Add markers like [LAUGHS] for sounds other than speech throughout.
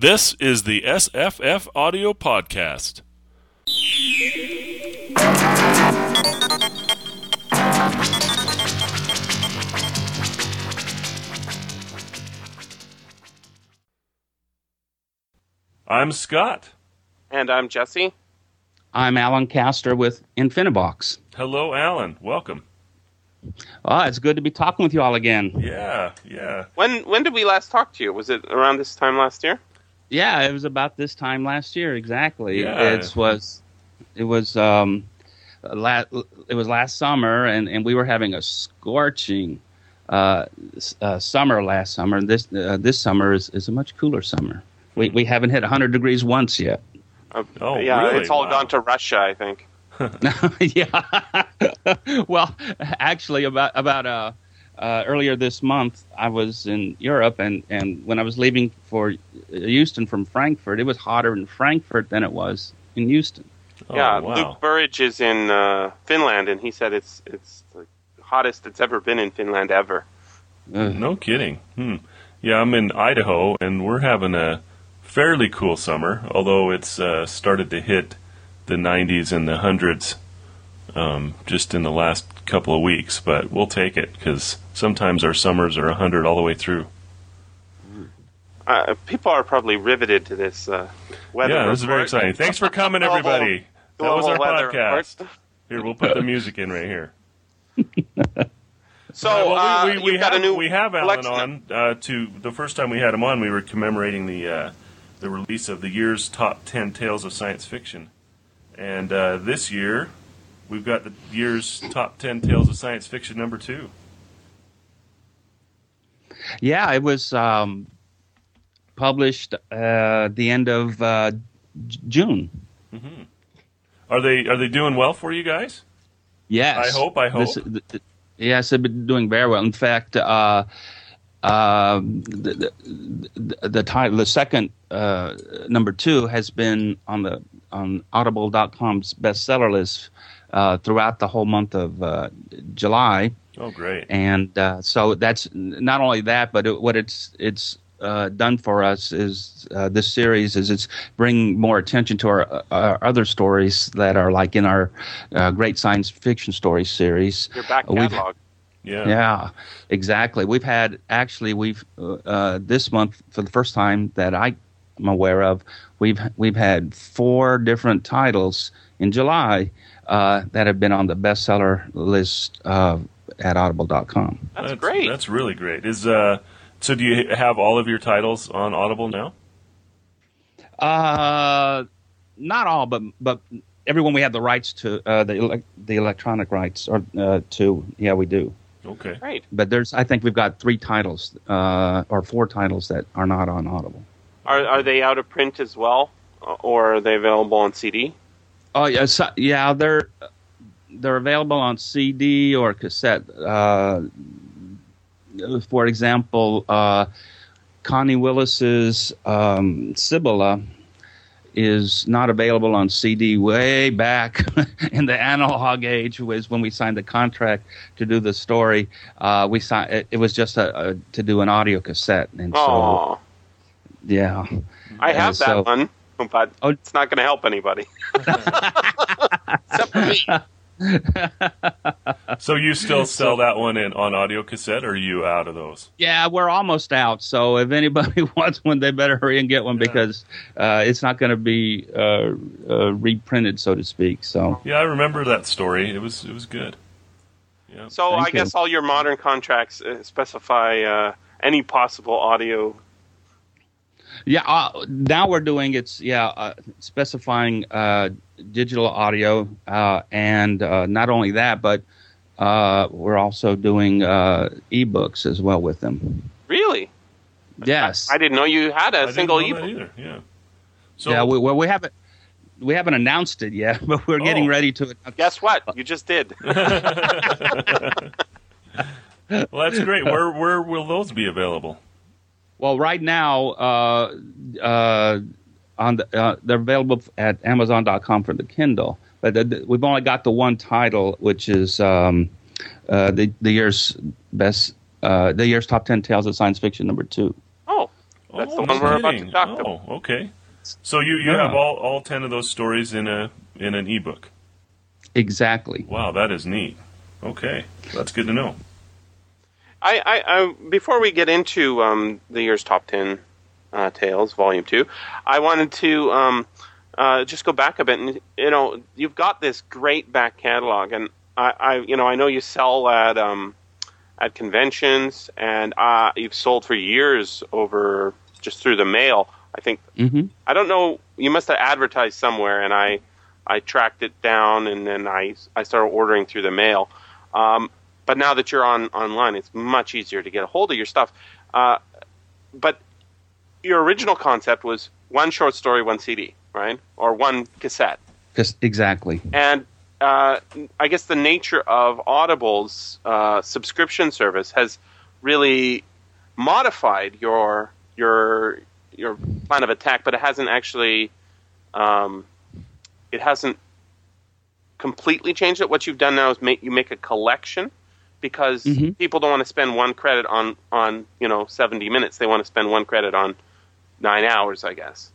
This is the SFF Audio Podcast. I'm Scott. And I'm Jesse. I'm Allan Kaster with Infinivox. Hello, Allan. Welcome. Oh, it's good to be talking with you all again. Yeah, yeah. When when did we last talk to you? Was it around this time last year? Yeah, it was about this time last year exactly. Yeah. It was it was um la- it was last summer and and we were having a scorching uh, uh summer last summer. This uh, this summer is, is a much cooler summer. We we haven't hit 100 degrees once yet. Uh, Oh, yeah, really? it's all Wow. gone to Russia, I think. [LAUGHS] [LAUGHS] yeah. [LAUGHS] well, actually, about about uh, uh, earlier this month, I was in Europe, and and when I was leaving for Houston from Frankfurt, it was hotter in Frankfurt than it was in Houston. Oh, yeah, wow. Luke Burrage is in uh, Finland, and he said it's it's the hottest it's ever been in Finland ever. Ugh. No kidding. Hmm. Yeah, I'm in Idaho, and we're having a fairly cool summer, although it's uh, started to hit the 90s and the hundreds um, just in the last couple of weeks. But we'll take it because sometimes our summers are 100 all the way through. Uh, people are probably riveted to this uh, weather. yeah, this is very exciting. Thanks for coming, Global- everybody. That was our podcast. report. Here, we'll put the music in right here. So Uh, well, uh, we, we, we got a new we have Allan on uh, to the first time we had him on. We were commemorating the uh, the release of the year's top ten tales of science fiction, and uh, this year we've got the year's top ten tales of science fiction number two. Yeah, it was um, published uh, the end of uh, J- June. Are they are they doing well for you guys? Yes, I hope, I hope. This- th- th- yes, they've been doing very well. In fact, uh, uh, the, the, the title, the second uh, number two, has been on the on Audible.com's bestseller list uh, throughout the whole month of uh, July, Oh, great! and uh, so that's not only that, but it, what it's it's uh, done for us is uh, this series is it's bringing more attention to our, our other stories that are like in our uh, great science fiction stories series. Your back We've- catalog. Yeah, Yeah, exactly. We've had actually we've this month for the first time that I am aware of. We've we've had four different titles in July uh, that have been on the bestseller list uh, at Audible.com. That's, great. That's really great. Is uh, so? Do you have all of your titles on Audible now? Uh, not all, but but everyone we have the rights to uh, the elec the electronic rights or uh, to. Yeah, we do. Okay. great. But there's I think we've got three titles uh, or four titles that are not on Audible. Are are they out of print as well, or are they available on CD? Oh yeah, so, yeah, they're they're available on CD or cassette. Uh, for example, uh, Connie Willis's um, Cibola is not available on CD way back [LAUGHS] in the analog age was when we signed the contract to do the story. Uh, we signed it, it was just a, a, to do an audio cassette, and so Oh, yeah. I have that so- one, but Oh. it's not going to help anybody. [LAUGHS] Except for me. [LAUGHS] So you still sell that one in on audio cassette, or are you out of those? Yeah, we're almost out. So if anybody [LAUGHS] wants one, they better hurry and get one Yeah. because uh, it's not going to be uh, uh, reprinted, so to speak. So Yeah, I remember that story. It was it was good. Yeah. So Thank I you. guess all your modern contracts uh, specify uh, any possible audio. Yeah, uh, now we're doing it's yeah uh, specifying uh, digital audio, uh, and uh, not only that, but uh, we're also doing uh, ebooks as well with them. Really? Yes, I didn't know you had I a didn't single know that ebook. either. Yeah. So yeah, we, well, we haven't we haven't announced it yet, [LAUGHS] but we're getting Oh. ready to. Guess what? You just did. [LAUGHS] [LAUGHS] well, that's great. Where where will those be available? Well, right now, uh, uh, on the, uh, they're available at Amazon.com for the Kindle, but the, the- we've only got the one title, which is um, uh, the the year's best, uh, the year's top ten tales of science fiction number two. Oh, That's oh, the no one we're about to kidding. talk about. Oh, okay. So you, you Yeah. have all, all ten of those stories in a in an ebook. Exactly. Wow, that is neat. Okay, that's good to know. I, I, I before we get into um, the year's top ten uh, tales, volume two, I wanted to um, uh, just go back a bit, and you know, you've got this great back catalog, and I, I you know, I know you sell at um, at conventions, and uh, you've sold for years over just through the mail. I think hmm I don't know. You must have advertised somewhere, and I I tracked it down, and then I I started ordering through the mail. Um, but now that you're on online, it's much easier to get a hold of your stuff. Uh, but your original concept was one short story, one CD, right, or one cassette, Because exactly. and uh, I guess the nature of Audible's uh, subscription service has really modified your your your plan of attack, but it hasn't actually um, it hasn't completely changed it. What you've done now is make you make a collection because Mhm. people don't want to spend one credit on on you know seventy minutes. They want to spend one credit on nine hours, I guess.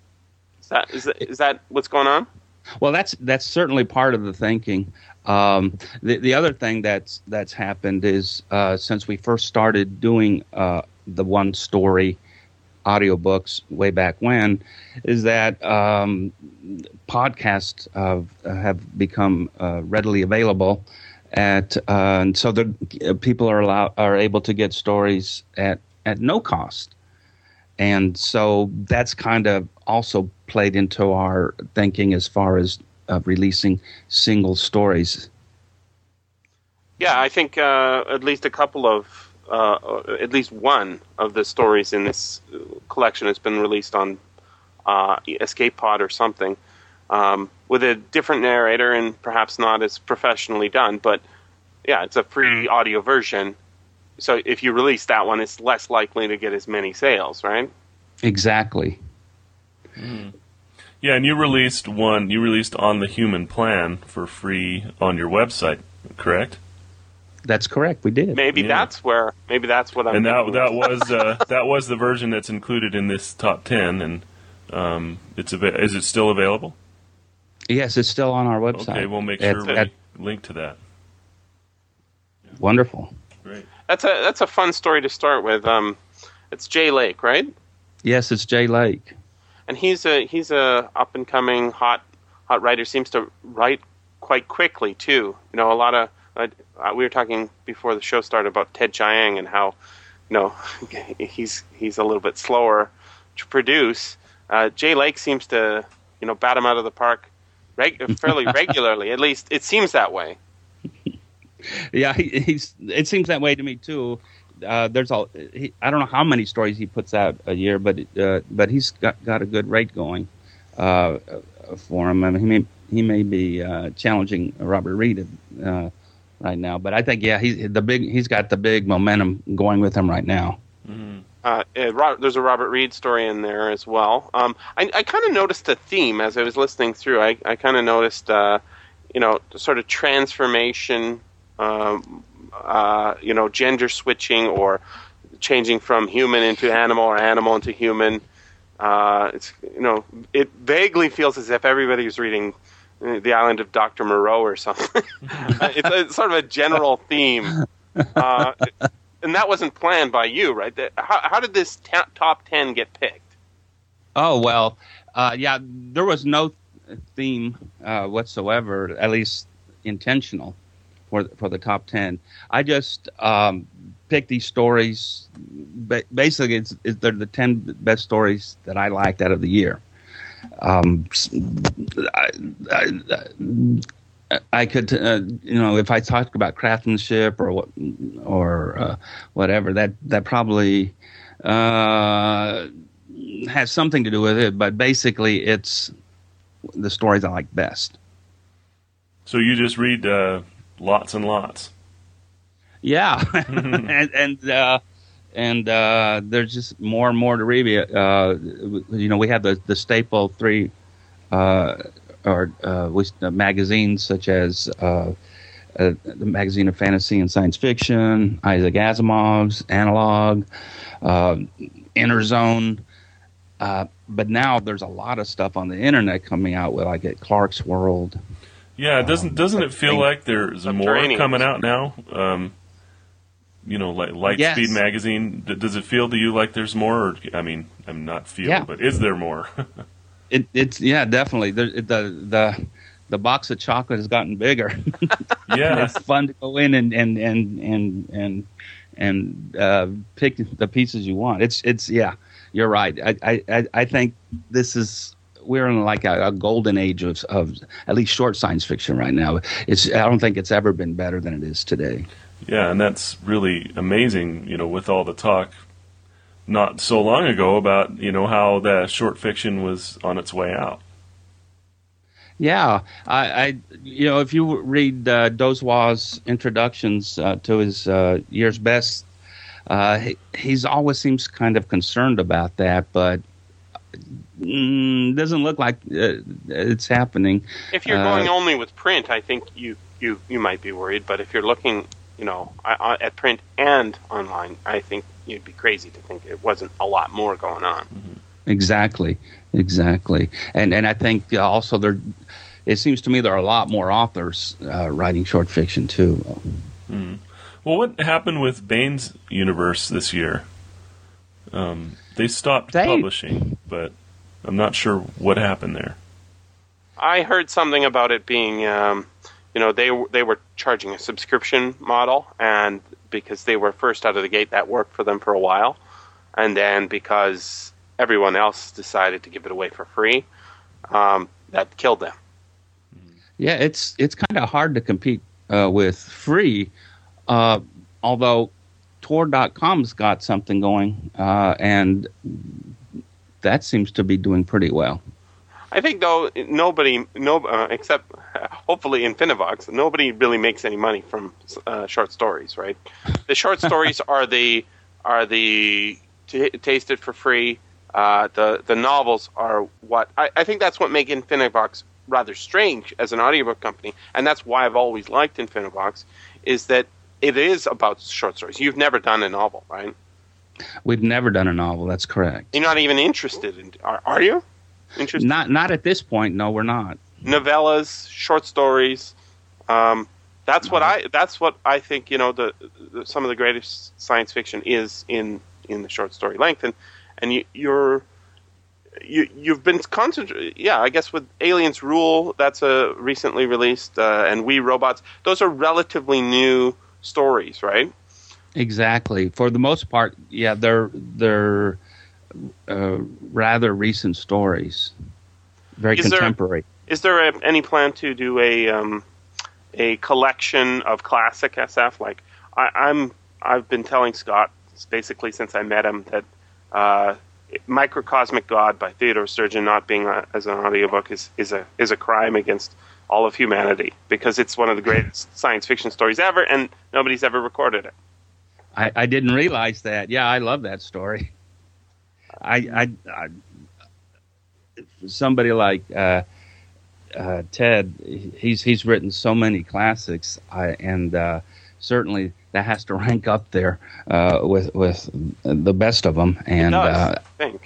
Is that is that, is that what's going on? Well, that's that's certainly part of the thinking. Um, the the other thing that's that's happened is uh, since we first started doing uh, the one story audiobooks way back when, is that um, podcasts uh, have become uh, readily available. At uh, and so the uh, people are allow, are able to get stories at at no cost and so that's kind of also played into our thinking as far as uh, releasing single stories. Yeah, I think uh, at least a couple of, uh, at least one of the stories in this collection has been released on uh, Escape Pod or something, um, with a different narrator and perhaps not as professionally done. But yeah, it's a free audio version. So if you release that one, it's less likely to get as many sales, right? Exactly. Yeah, and you released one. You released on the Human Plan for free on your website, correct? That's correct. We did. Maybe Yeah. that's where. Maybe that's what I'm. and that that was uh, [LAUGHS] that was the version that's included in this top ten. And um, it's ava- is it still available? Yes, it's still on our website. Okay, we'll make At- sure we at- link to that. wonderful. Great. that's a that's a fun story to start with. Um, it's Jay Lake, right? Yes, it's Jay Lake. and he's a he's a up and coming hot hot writer. Seems to write quite quickly too. You know, a lot of uh, we were talking before the show started about Ted Chiang and how you know [LAUGHS] he's he's a little bit slower to produce. Uh, Jay Lake seems to you know bat him out of the park reg- fairly [LAUGHS] regularly. At least it seems that way. Yeah, he, he's. It seems that way to me too. Uh, there's all. He, I don't know how many stories he puts out a year, but uh, but he's got, got a good rate going uh, uh, for him. I mean, he may he may be uh, challenging Robert Reed uh, right now, but I think yeah, he's the big. He's got the big momentum going with him right now. Uh, uh, there's a Robert Reed story in there as well. Um, I, I kind of noticed a theme as I was listening through. I, I kind of noticed, uh, you know, sort of transformation, um, uh, you know, gender switching or changing from human into animal or animal into human. Uh, it's you know, it vaguely feels as if everybody everybody's reading uh, The Island of Doctor Moreau or something. [LAUGHS] it's, a, it's sort of a general theme. And that wasn't planned by you, right? How, how did this top ten get picked? Oh well, uh, yeah. There was no theme uh, whatsoever, at least intentional, for for the top ten. I just um, picked these stories. Ba- basically, it's, it's they're the ten best stories that I liked out of the year. Um, I, I, I could, uh, you know, if I talked about craftsmanship or what, or uh, whatever, that that probably. Uh, has something to do with it, but basically it's the stories I like best. So you just read uh, lots and lots. Yeah, [LAUGHS] and and uh, and uh, there's just more and more to read. Uh, you know, we have the the staple three uh, or uh, we- uh, magazines such as. Uh, uh, the magazine of fantasy and science fiction, Isaac Asimov's Analog, uh, Interzone, Uh, but now there's a lot of stuff on the internet coming out with like at Clarkesworld. Yeah, doesn't doesn't it feel like there's more coming out now? Um, you know, like Lightspeed Yes. magazine. D- does it feel to you like there's more? Or, I mean, I'm not feel, Yeah. but is there more? [LAUGHS] It, it's yeah, definitely. The, the the the box of chocolate has gotten bigger. [LAUGHS] yeah, it's fun to go in and and and and and and uh, pick the pieces you want. It's it's yeah, you're right. I I I- think this is we're in like a, a golden age of of at least short science fiction right now. It's I don't think it's ever been better than it is today. yeah, and that's really amazing. You know, with all the talk not so long ago about you know how the short fiction was on its way out. Yeah, I, I you know if you read uh, Dozois's introductions uh, to his uh, year's best, uh, he he's always seems kind of concerned about that, but mm, doesn't look like uh, it's happening. If you're Uh, going only with print, I think you, you, you might be worried. But if you're looking, you know, I- I- at print and online, I think you'd be crazy to think it wasn't a lot more going on. Exactly, exactly, and and I think uh, also there. It seems to me there are a lot more authors uh, writing short fiction too. Well, what happened with Baen's universe this year? Um, they stopped They- publishing, but I'm not sure what happened there. I heard something about it being, um, you know, they they were charging a subscription model, and because they were first out of the gate, that worked for them for a while, and then because everyone else decided to give it away for free, um, that killed them. Yeah, it's it's kind of hard to compete uh, with free, uh, although Tor.com's got something going, uh, and that seems to be doing pretty well. I think though nobody, no, uh, except hopefully Infinivox, nobody really makes any money from uh, short stories, right? The short [LAUGHS] stories are the are the t- tasted for free. Uh, the the novels are what I, I think that's what makes Infinivox rather strange as an audiobook company, and that's why I've always liked Infinivox, is that it is about short stories. You've never done a novel, right? We've never done a novel. That's correct. You're not even interested in. Are, are you interested? Not not at this point. No, we're not. novellas, short stories. Um, that's what I. That's what I think. You know, the, the some of the greatest science fiction is in in the short story length, and and you, you're you you've been concentrating. Yeah, I guess with Aliens Rule, that's a recently released, uh, and We Robots. Those are relatively new stories, right? Exactly. For the most part, yeah, they're they're uh, rather recent stories, very Is contemporary. Is there a, any plan to do a um, a collection of classic SF? Like I, I'm, I've been telling Scott basically since I met him that uh, Microcosmic God by Theodore Sturgeon not being a, as an audiobook is, is a is a crime against all of humanity because it's one of the greatest [LAUGHS] science fiction stories ever, and nobody's ever recorded it. I, I didn't realize that. Yeah, I love that story. I, I, I somebody like uh, uh, Ted, he's he's written so many classics, I, and uh, certainly that has to [LAUGHS] rank up there uh, with with the best of them. And does, uh,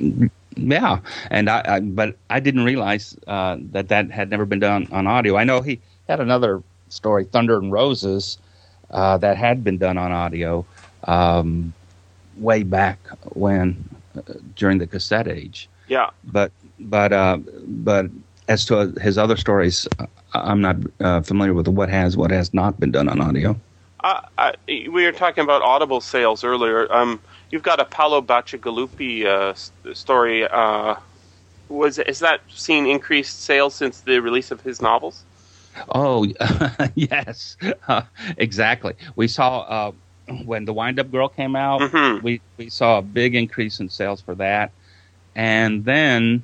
yeah, and I, I but I didn't realize uh, that that had never been done on audio. I know he had another story, Thunder and Roses, uh, that had been done on audio um, way back when during the cassette age. Yeah. But but uh, but as to his other stories, uh, I'm not uh, familiar with what has what has not been done on audio. Uh, I, we were talking about Audible sales earlier. Um, you've got a Paolo Bacigalupi uh, story. Uh, was has that seen increased sales since the release of his novels? Oh, [LAUGHS] yes, uh, [LAUGHS] exactly. We saw uh, when the Wind Up Girl came out, Mhm. we, we saw a big increase in sales for that. And then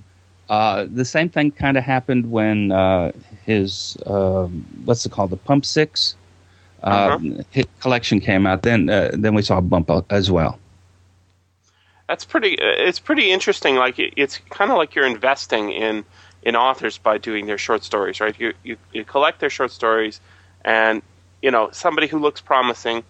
uh, the same thing kind of happened when uh, his, um what's it called, the Pump Six uh, hit collection came out. Then, uh, then we saw a bump as well. That's pretty. uh, It's pretty interesting. Like it, it's kind of like you're investing in in authors by doing their short stories, right? You, you you collect their short stories, and you know somebody who looks promising.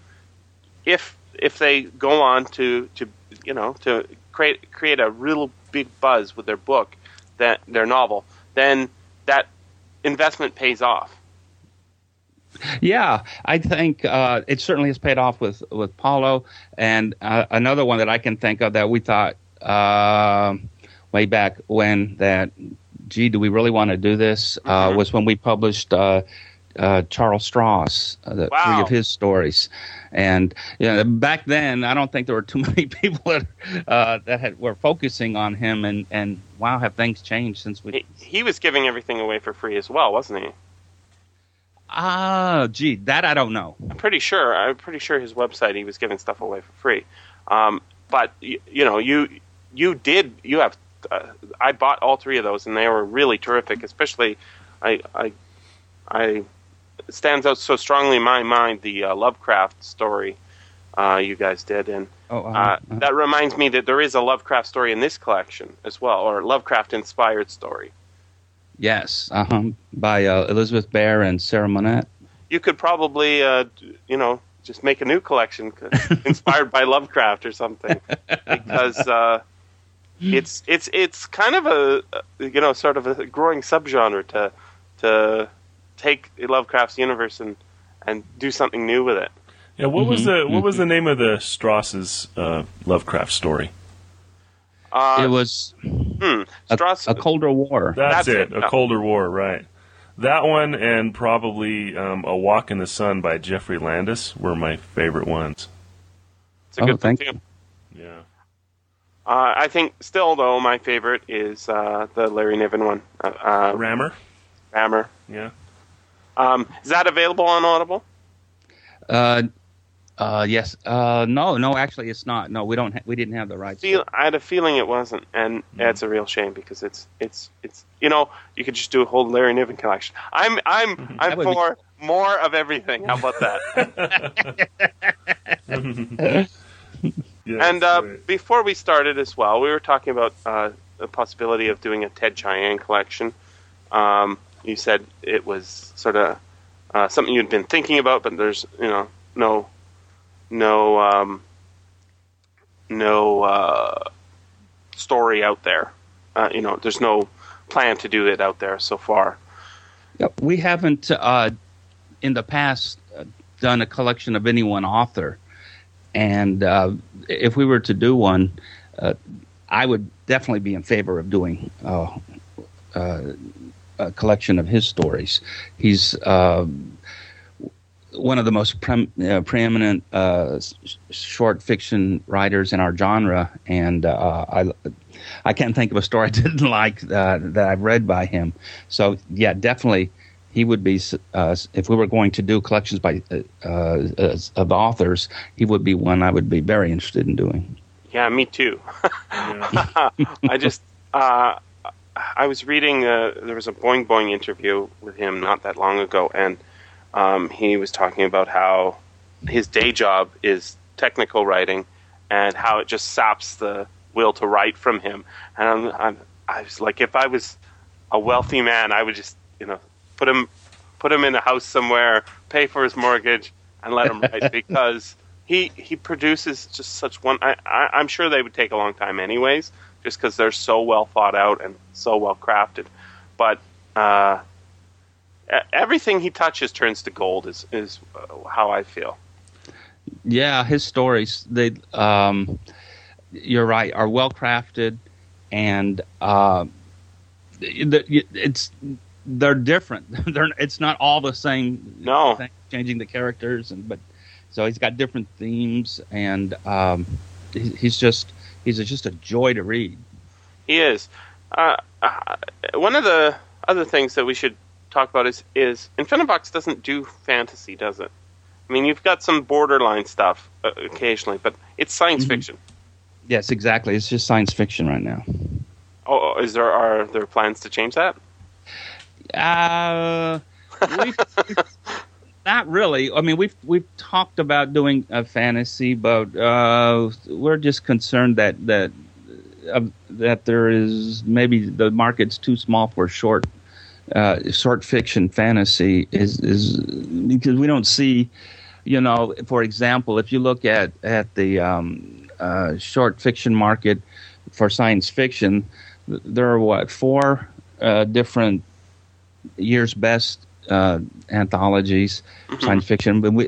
If if they go on to to you know to create create a real big buzz with their book, that their novel, then that investment pays off. Yeah, I think uh, it certainly has paid off with with Paolo, and uh, another one that I can think of that we thought uh, way back when that, gee, do we really want to do this? Uh, Mhm. was when we published uh, Charles Stross, uh, the three of his stories, and you know, back then I don't think there were too [LAUGHS] many people that uh, that had, were focusing on him, and and wow, have things changed since we He, he was giving everything away for free as well, wasn't he? ah, gee, that I don't know. I'm pretty sure. I'm pretty sure his website he was giving stuff away for free. Um, but you, you know, you you did you have. Uh, I bought all three of those, and they were really terrific. Especially, I I, I stands out so strongly in my mind the uh, Lovecraft story uh, you guys did, and Oh, uh, that reminds me that there is a Lovecraft story in this collection as well, or Lovecraft inspired story. yes, uh-huh, by uh, Elizabeth Bear and Sarah Monette. you could probably, uh, you know, just make a new collection [LAUGHS] inspired by Lovecraft or something, because uh, it's it's it's kind of a you know sort of a growing subgenre to to take Lovecraft's universe and and do something new with it. Yeah, what was Mhm, the what was the name of the Stross's uh, Lovecraft story? Uh, it was hmm, a, Strauss, a colder war. That's, That's it, it, A. Colder War, right? That one and probably um, A Walk in the Sun by Geoffrey Landis were my favorite ones. it's a Oh, good one thank too. Yeah. Uh, I think still though my favorite is uh, the Larry Niven one, uh, uh, Rammer. Rammer. Yeah. Um, is that available on Audible? Uh, uh, yes. Uh, no, no. Actually, it's not. No, we don't. Ha- we didn't have the rights. feel I had a feeling it wasn't, and it's a real shame because it's it's it's you know you could just do a whole Larry Niven collection. I'm I'm [LAUGHS] I'm would be- for more of everything. How about that? [LAUGHS] [LAUGHS] Yeah, and uh, before we started as well, we were talking about uh, the possibility of doing a Ted Chiang collection. Um, you said it was sort of uh, something you'd been thinking about, but there's you know no no um, no uh, story out there. Uh, you know, there's no plan to do it out there so far. Yep, we haven't uh, in the past uh, done a collection of any one author, and uh, if we were to do one, I would definitely be in favor of doing a collection of his stories. He's uh, one of the most pre- uh, preeminent uh, s- short fiction writers in our genre, and uh, I I can't think of a story [LAUGHS] I didn't like uh, that I've read by him. So yeah, definitely he would be. Uh, if we were going to do collections by uh, uh, of authors, he would be one I would be very interested in doing. Yeah, me too. [LAUGHS] [LAUGHS] Yeah. I just uh, I was reading uh, there was a Boing Boing interview with him not that long ago, and um, he was talking about how his day job is technical writing, and how it just saps the will to write from him. And I'm, I'm I was like, if I was a wealthy man, I would just you know put him put him in a house somewhere, pay for his mortgage, and let him write [LAUGHS] because he he produces just such one. I, I I'm sure they would take a long time anyways, just because they're so well thought out and so well crafted. But uh, everything he touches turns to gold. Is is uh, how I feel. Yeah, his stories they um, you're right are well crafted, and uh, it's they're different. [LAUGHS] they're it's not all the same. No. thing, changing the characters and but so he's got different themes and um, he, he's just he's just a joy to read. He is. Uh, uh, one of the other things that we should talk about is is Infinivox doesn't do fantasy, does it? I mean, you've got some borderline stuff uh, occasionally, but it's science Mhm. fiction. Yes, exactly. It's just science fiction right now. Oh, is there are there plans to change that? Uh, not really. I mean, we've we've talked about doing a fantasy, but uh, we're just concerned that that uh, that there is maybe the market's too small for short uh, short fiction fantasy is is because we don't see, you know, for example, if you look at at the um, uh, short fiction market for science fiction, there are what four uh, different year's best uh, anthologies, science fiction, but we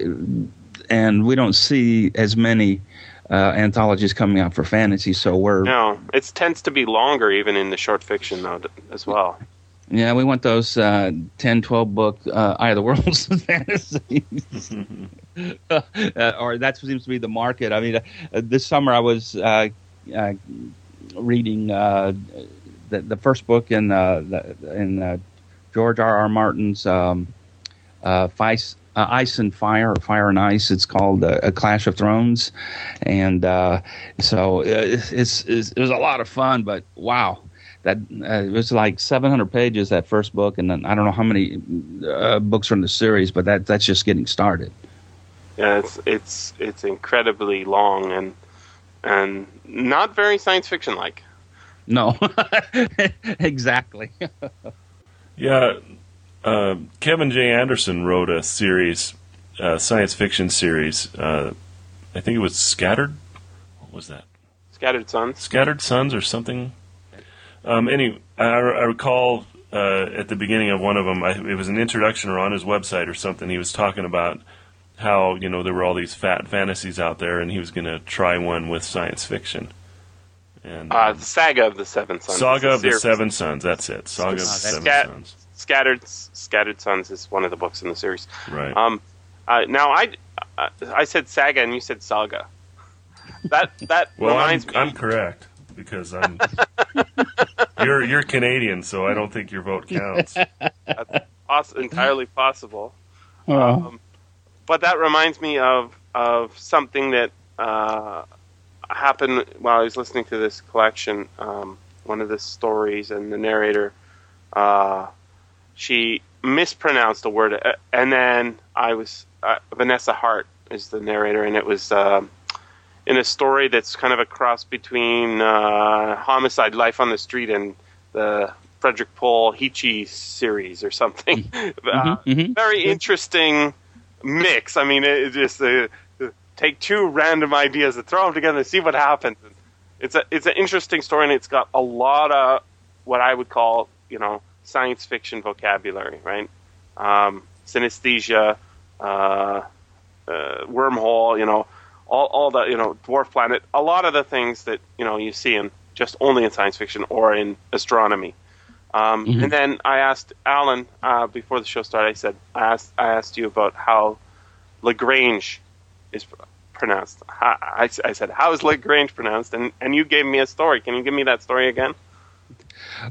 and we don't see as many uh, anthologies coming out for fantasy. So we're No, it tends to be longer even in the short fiction though as well. yeah, we want those uh, 10, 12 book uh, Eye of the Worlds [LAUGHS] fantasies. [LAUGHS] uh, or that seems to be the market. I mean, uh, this summer I was uh, uh, reading uh, the, the first book in uh, the, in uh, George R. R. Martin's um, uh, Fice, uh, Ice and Fire, or Fire and Ice. It's called uh, A Clash of Thrones, and uh, so uh, it's, it's, it's it was a lot of fun. But wow, that uh, it was like 700 pages that first book, and then I don't know how many uh, books are in the series, but that that's just getting started. Yeah, it's it's it's incredibly long and and not very science fiction like. No, [LAUGHS] exactly. [LAUGHS] Yeah, uh, Kevin J. Anderson wrote a series, uh, science fiction series. Uh, I think it was Scattered. What was that? Scattered Suns. Scattered Suns or something. Um, anyway, I, I recall uh, at the beginning of one of them, I, it was an introduction or on his website or something. He was talking about how you know there were all these fat fantasies out there, and he was going to try one with science fiction. And Uh, the Saga of the Seven Suns. Saga of the. Seven Suns. That's it. Saga of the Seven Scat- Suns. Scattered Scattered Suns is one of the books in the series. Right. Um, uh, now I uh, I said Saga and you said Saga. That that [LAUGHS] well, I'm, reminds me. I'm correct because I'm. [LAUGHS] you're you're Canadian, so I don't think your vote counts. [LAUGHS] poss- entirely possible. Um, but that reminds me of of something that uh, happened while I was listening to this collection. Um, one of the stories and the narrator, uh, she mispronounced a word, uh, and then I was uh, Vanessa Hart is the narrator, and it was. um in a story that's kind of a cross between uh, Homicide: Life on the Street and the Frederik Pohl Heechee series or something. [LAUGHS] Uh, mhm. Very interesting mix. I mean, it, just uh, take two random ideas and throw them together and see what happens. It's a it's an interesting story, and it's got a lot of what I would call you know science fiction vocabulary, right? Um, synesthesia, uh, uh, wormhole, you know, all, all the you know dwarf planet, a lot of the things that you know you see in just only in science fiction or in astronomy. Um, Mhm. And then I asked Allan uh, before the show started. I said I asked I asked you about how Lagrange is pronounced. I, I, I said how is Lagrange pronounced, and and you gave me a story. Can you give me that story again?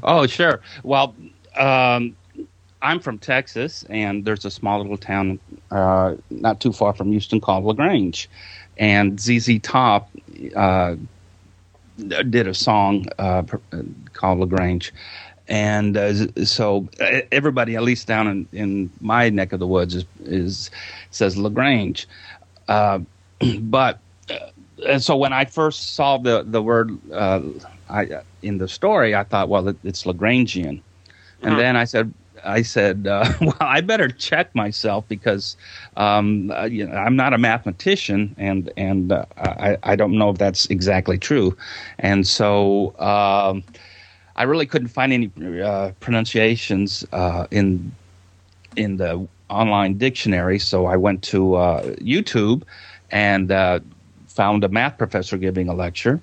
Oh, sure. Well, um, I'm from Texas, and there's a small little town uh, not too far from Houston called Lagrange, and ZZ Top uh, did a song uh, called Lagrange. And uh, so everybody, at least down in, in my neck of the woods, is, is says Lagrange. Uh, [CLEARS THROAT] but uh, and so when I first saw the the word uh, I, in the story, I thought, well, it, it's Lagrangian, and Hmm. then I said, I said, uh, [LAUGHS] well, I better check myself because um, uh, you know, I'm not a mathematician, and and uh, I I don't know if that's exactly true, and so. Um, I really couldn't find any uh, pronunciations uh, in in the online dictionary, so I went to uh, YouTube and uh, found a math professor giving a lecture,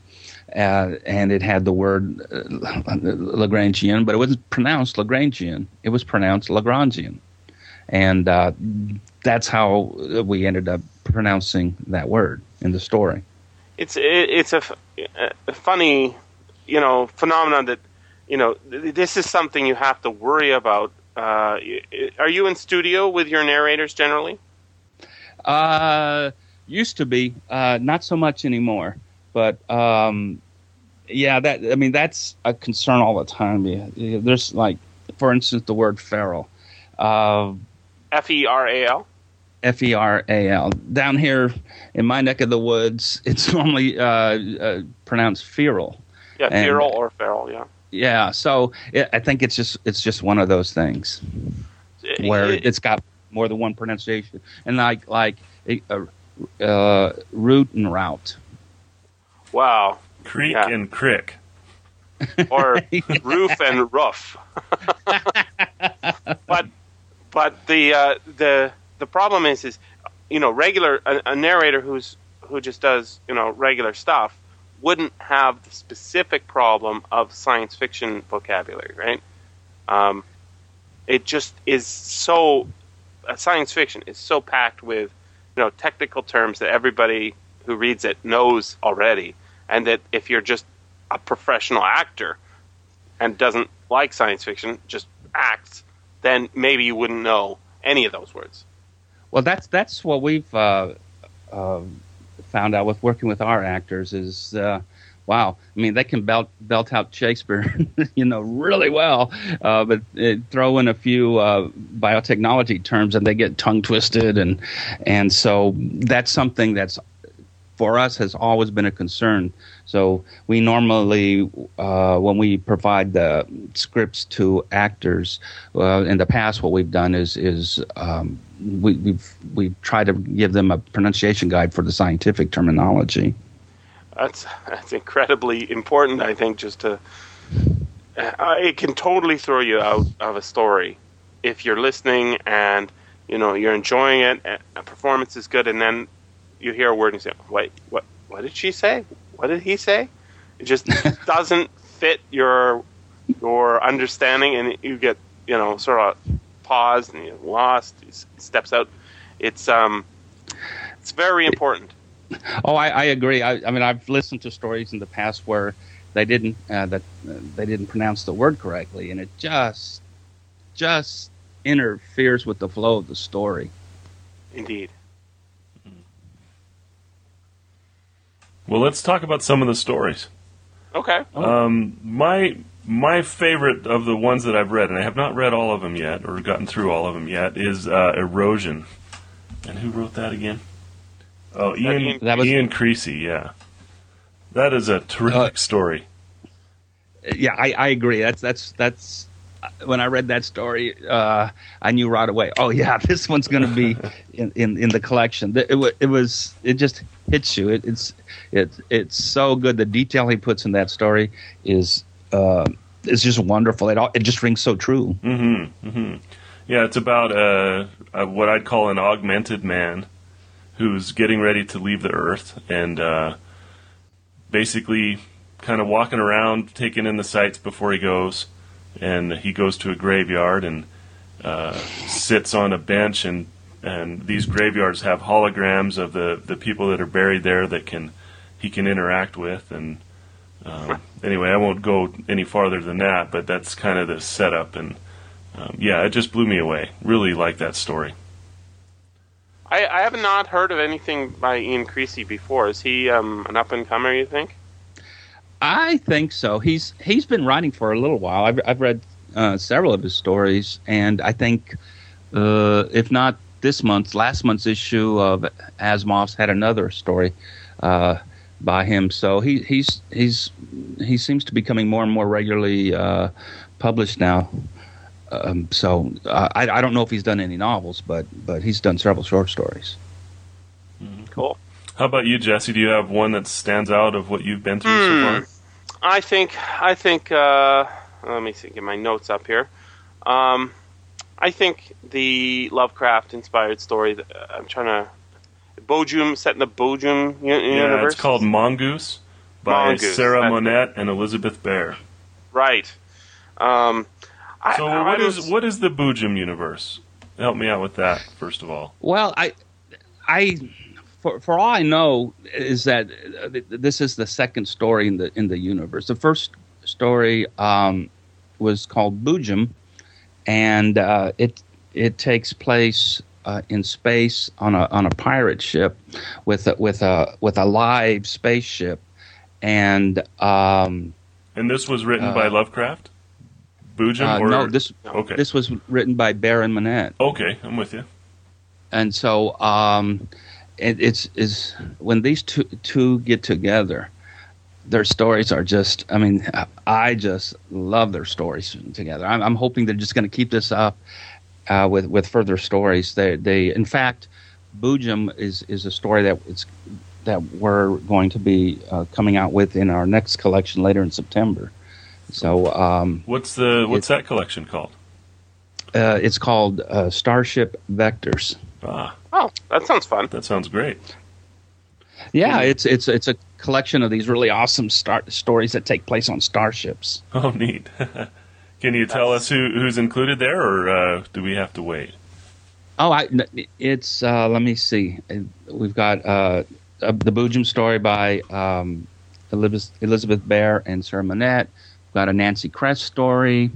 uh, and it had the word uh, Lagrangian, but it wasn't pronounced Lagrangian; it was pronounced Lagrangian, and uh, that's how we ended up pronouncing that word in the story. It's it, it's a, a funny, you know, phenomenon that you know th- this is something you have to worry about. Uh, are you in studio with your narrators generally? Uh, used to be, uh, not so much anymore. But um, yeah, that I mean that's a concern all the time. Yeah, there's like, for instance, the word feral, uh, F e r a l. F e r a l. Down here in my neck of the woods, it's normally uh, uh, pronounced feral. Yeah, And- feral or feral. Yeah. Yeah, so it, I think it's just it's just one of those things where It- it's got more than one pronunciation, and like like uh, uh, root and route. wow. Creek Yeah. and crick. [LAUGHS] or [LAUGHS] roof and roof. [LAUGHS] but but the uh, the the problem is is you know regular a, a narrator who's who just does you know regular stuff wouldn't have the specific problem of science fiction vocabulary, right? Um, it just is so uh, science fiction is so packed with you know technical terms that everybody who reads it knows already, and that if you're just a professional actor and doesn't like science fiction, just acts, then maybe you wouldn't know any of those words. Well, that's that's what we've uh, uh, found out with working with our actors is. Uh, wow, I mean they can belt belt out Shakespeare, [LAUGHS] you know, really well, uh, but it, throw in a few uh, biotechnology terms and they get tongue twisted, and and so that's something that's for us has always been a concern. So we normally, uh, when we provide the scripts to actors, uh, in the past, what we've done is is um, we, we've we try to give them a pronunciation guide for the scientific terminology. That's that's incredibly important. I think just to uh, it can totally throw you out of a story if you're listening and you know you're enjoying it. A performance is good, and then you hear a word and you say, "Wait, what? What did she say? What did he say?" It just [LAUGHS] doesn't fit your your understanding, and you get you know sort of paused and you're lost. He steps out. It's um, it's very important. Oh, I, I agree. I, I, mean, I've listened to stories in the past where they didn't uh, that uh, they didn't pronounce the word correctly, and it just just interferes with the flow of the story. Indeed. Well, let's talk about some of the stories. Okay. Um, my my favorite of the ones that I've read, and I have not read all of them yet, or gotten through all of them yet, is uh, Erosion. And who wrote that again? Oh, Ian that was, Ian Creasey. Yeah, that is a terrific uh, story. Yeah, I, I agree. That's that's that's when I read that story, uh, I knew right away. Oh yeah, [LAUGHS] this one's going to be [LAUGHS] in, in, in the collection. It, it, it, was it just hits you. It, it's it it's so good. The detail he puts in that story is uh, is just wonderful. It all, it just rings so true. Mm-hmm. Mm-hmm. Yeah, it's about a, what I'd call an augmented man who's getting ready to leave the earth and uh, basically kind of walking around, taking in the sights before he goes and he goes to a graveyard and uh, sits on a bench and and these graveyards have holograms of the, the people that are buried there that can he can interact with and um, anyway I won't go any farther than that but that's kind of the setup and um, yeah it just blew me away. Really like that story. I, I have not heard of anything by Ian Creasey before. Is he um, an up and comer you think? I think so. He's he's been writing for a little while. I've I've read uh, several of his stories, and I think uh, if not this month's, last month's issue of Asimov's had another story. Uh, by him. So he he's he's he seems to be coming more and more regularly uh, published now. Um, so uh, I I don't know if he's done any novels, but but he's done several short stories. Mm-hmm. Cool. How about you, Jesse? Do you have one that stands out of what you've been through mm. so far? I think I think uh, let me see, get my notes up here. Um, I think the Lovecraft inspired story. I'm trying to Boojum set in the Boojum yeah, universe. It's called Mongoose by Mongoose, Sarah Monette and Elizabeth Bear. Right. Um, so I, what I is, what is the Boojum universe? Help me out with that first of all. Well, I I for for all I know, is that uh, this is the second story in the in the universe. The first story um, was called Boojum, and uh, it it takes place uh, in space on a on a pirate ship with a, with a with a live spaceship, and um, and this was written by uh, Lovecraft. Boojum, uh, or no, this okay. this was written by Bear and Monette. Okay, I'm with you. And so um, it, it's is when these two two get together their stories are just i mean i just love their stories together i'm, I'm hoping they're just going to keep this up uh, with with further stories they they in fact Boojum is is a story that it's that we're going to be uh, coming out with in our next collection later in september So um, What's the what's that collection called? uh, it's called uh, Starship Vectors. Ah, Oh, that sounds fun. that sounds great. Yeah, it's it's it's a collection of these really awesome star- stories that take place on starships. Oh, neat. [LAUGHS] Can you tell us who, who's included there, or uh, do we have to wait? Oh, I, it's uh, let me see. We've got uh, uh, the Boojum story by um, Elizabeth, Elizabeth Bear and Sarah Monette. We've got a Nancy Kress story.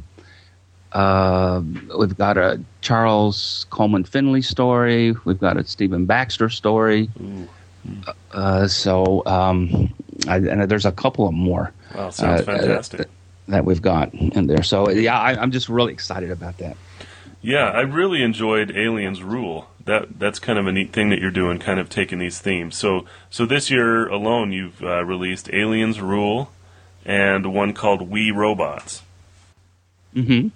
Uh, we've got a Charles Coleman Finlay story. We've got a Stephen Baxter story. Uh, so, um, I, and there's a couple of more Wow, sounds Uh, fantastic. That we've got in there. So, yeah, I, I'm just really excited about that. Yeah, I really enjoyed Aliens Rule. That that's kind of a neat thing that you're doing, kind of taking these themes. So so this year alone, you've uh, released Aliens Rule, and one called We Robots. Mm-hmm.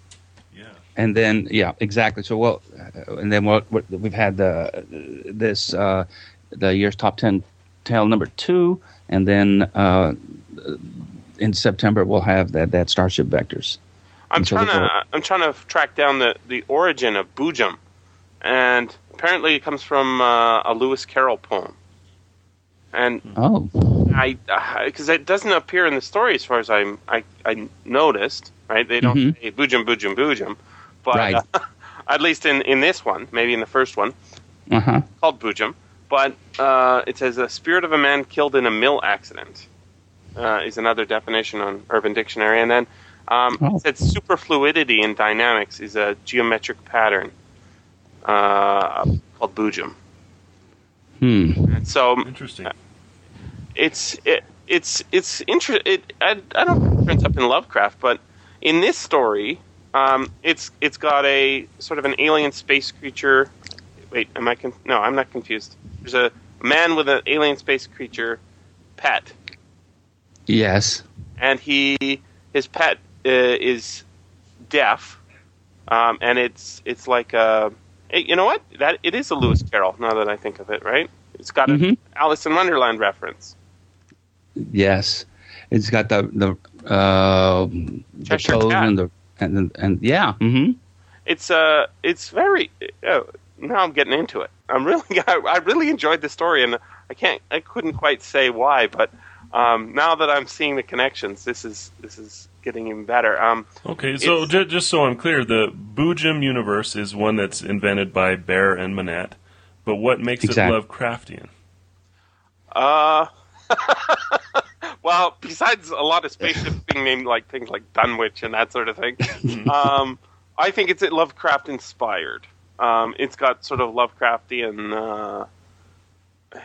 Yeah. and then yeah exactly so well uh, and then what, what we've had the this uh the year's top 10 tale number two and then uh in september we'll have that that starship vectors. I'm trying to goal- I'm trying to track down the, the origin of Boojum, and apparently it comes from uh, a Lewis Carroll poem. And oh. I because it doesn't appear in the story as far as I'm I, I noticed right? They don't Mhm. say boojum boojum boojum. But Right. uh, [LAUGHS] at least in in this one maybe in the first one uh-huh. called boojum. But uh, it says a spirit of a man killed in a mill accident uh, is another definition on Urban Dictionary and then um, Oh. it said superfluidity in dynamics is a geometric pattern uh, called boojum hmm and so Interesting. it's it, it's it's inter- it I, I don't know if it turns up in Lovecraft, but in this story, um, it's it's got a sort of an alien space creature. Wait, am I con- no? I'm not confused. There's a man with an alien space creature pet, yes and he his pet uh, is deaf, um, and it's it's like a hey, you know what that it is a Lewis Carroll. Now that I think of it, right? It's got an Mhm. Alice in Wonderland reference. yes it's got the the uh the toad and the and and yeah hmm it's uh it's very uh, now i'm getting into it i'm really [LAUGHS] I, I really enjoyed the story and i can't i couldn't quite say why but um now that i'm seeing the connections this is this is getting even better um Okay, so j- just so I'm clear, the Boojum universe is one that's invented by Bear and Monette, but what makes Exactly. it Lovecraftian? uh [LAUGHS] well besides a lot of spaceships [LAUGHS] being named like things like dunwich and that sort of thing [LAUGHS] um i think it's lovecraft inspired um it's got sort of lovecraftian uh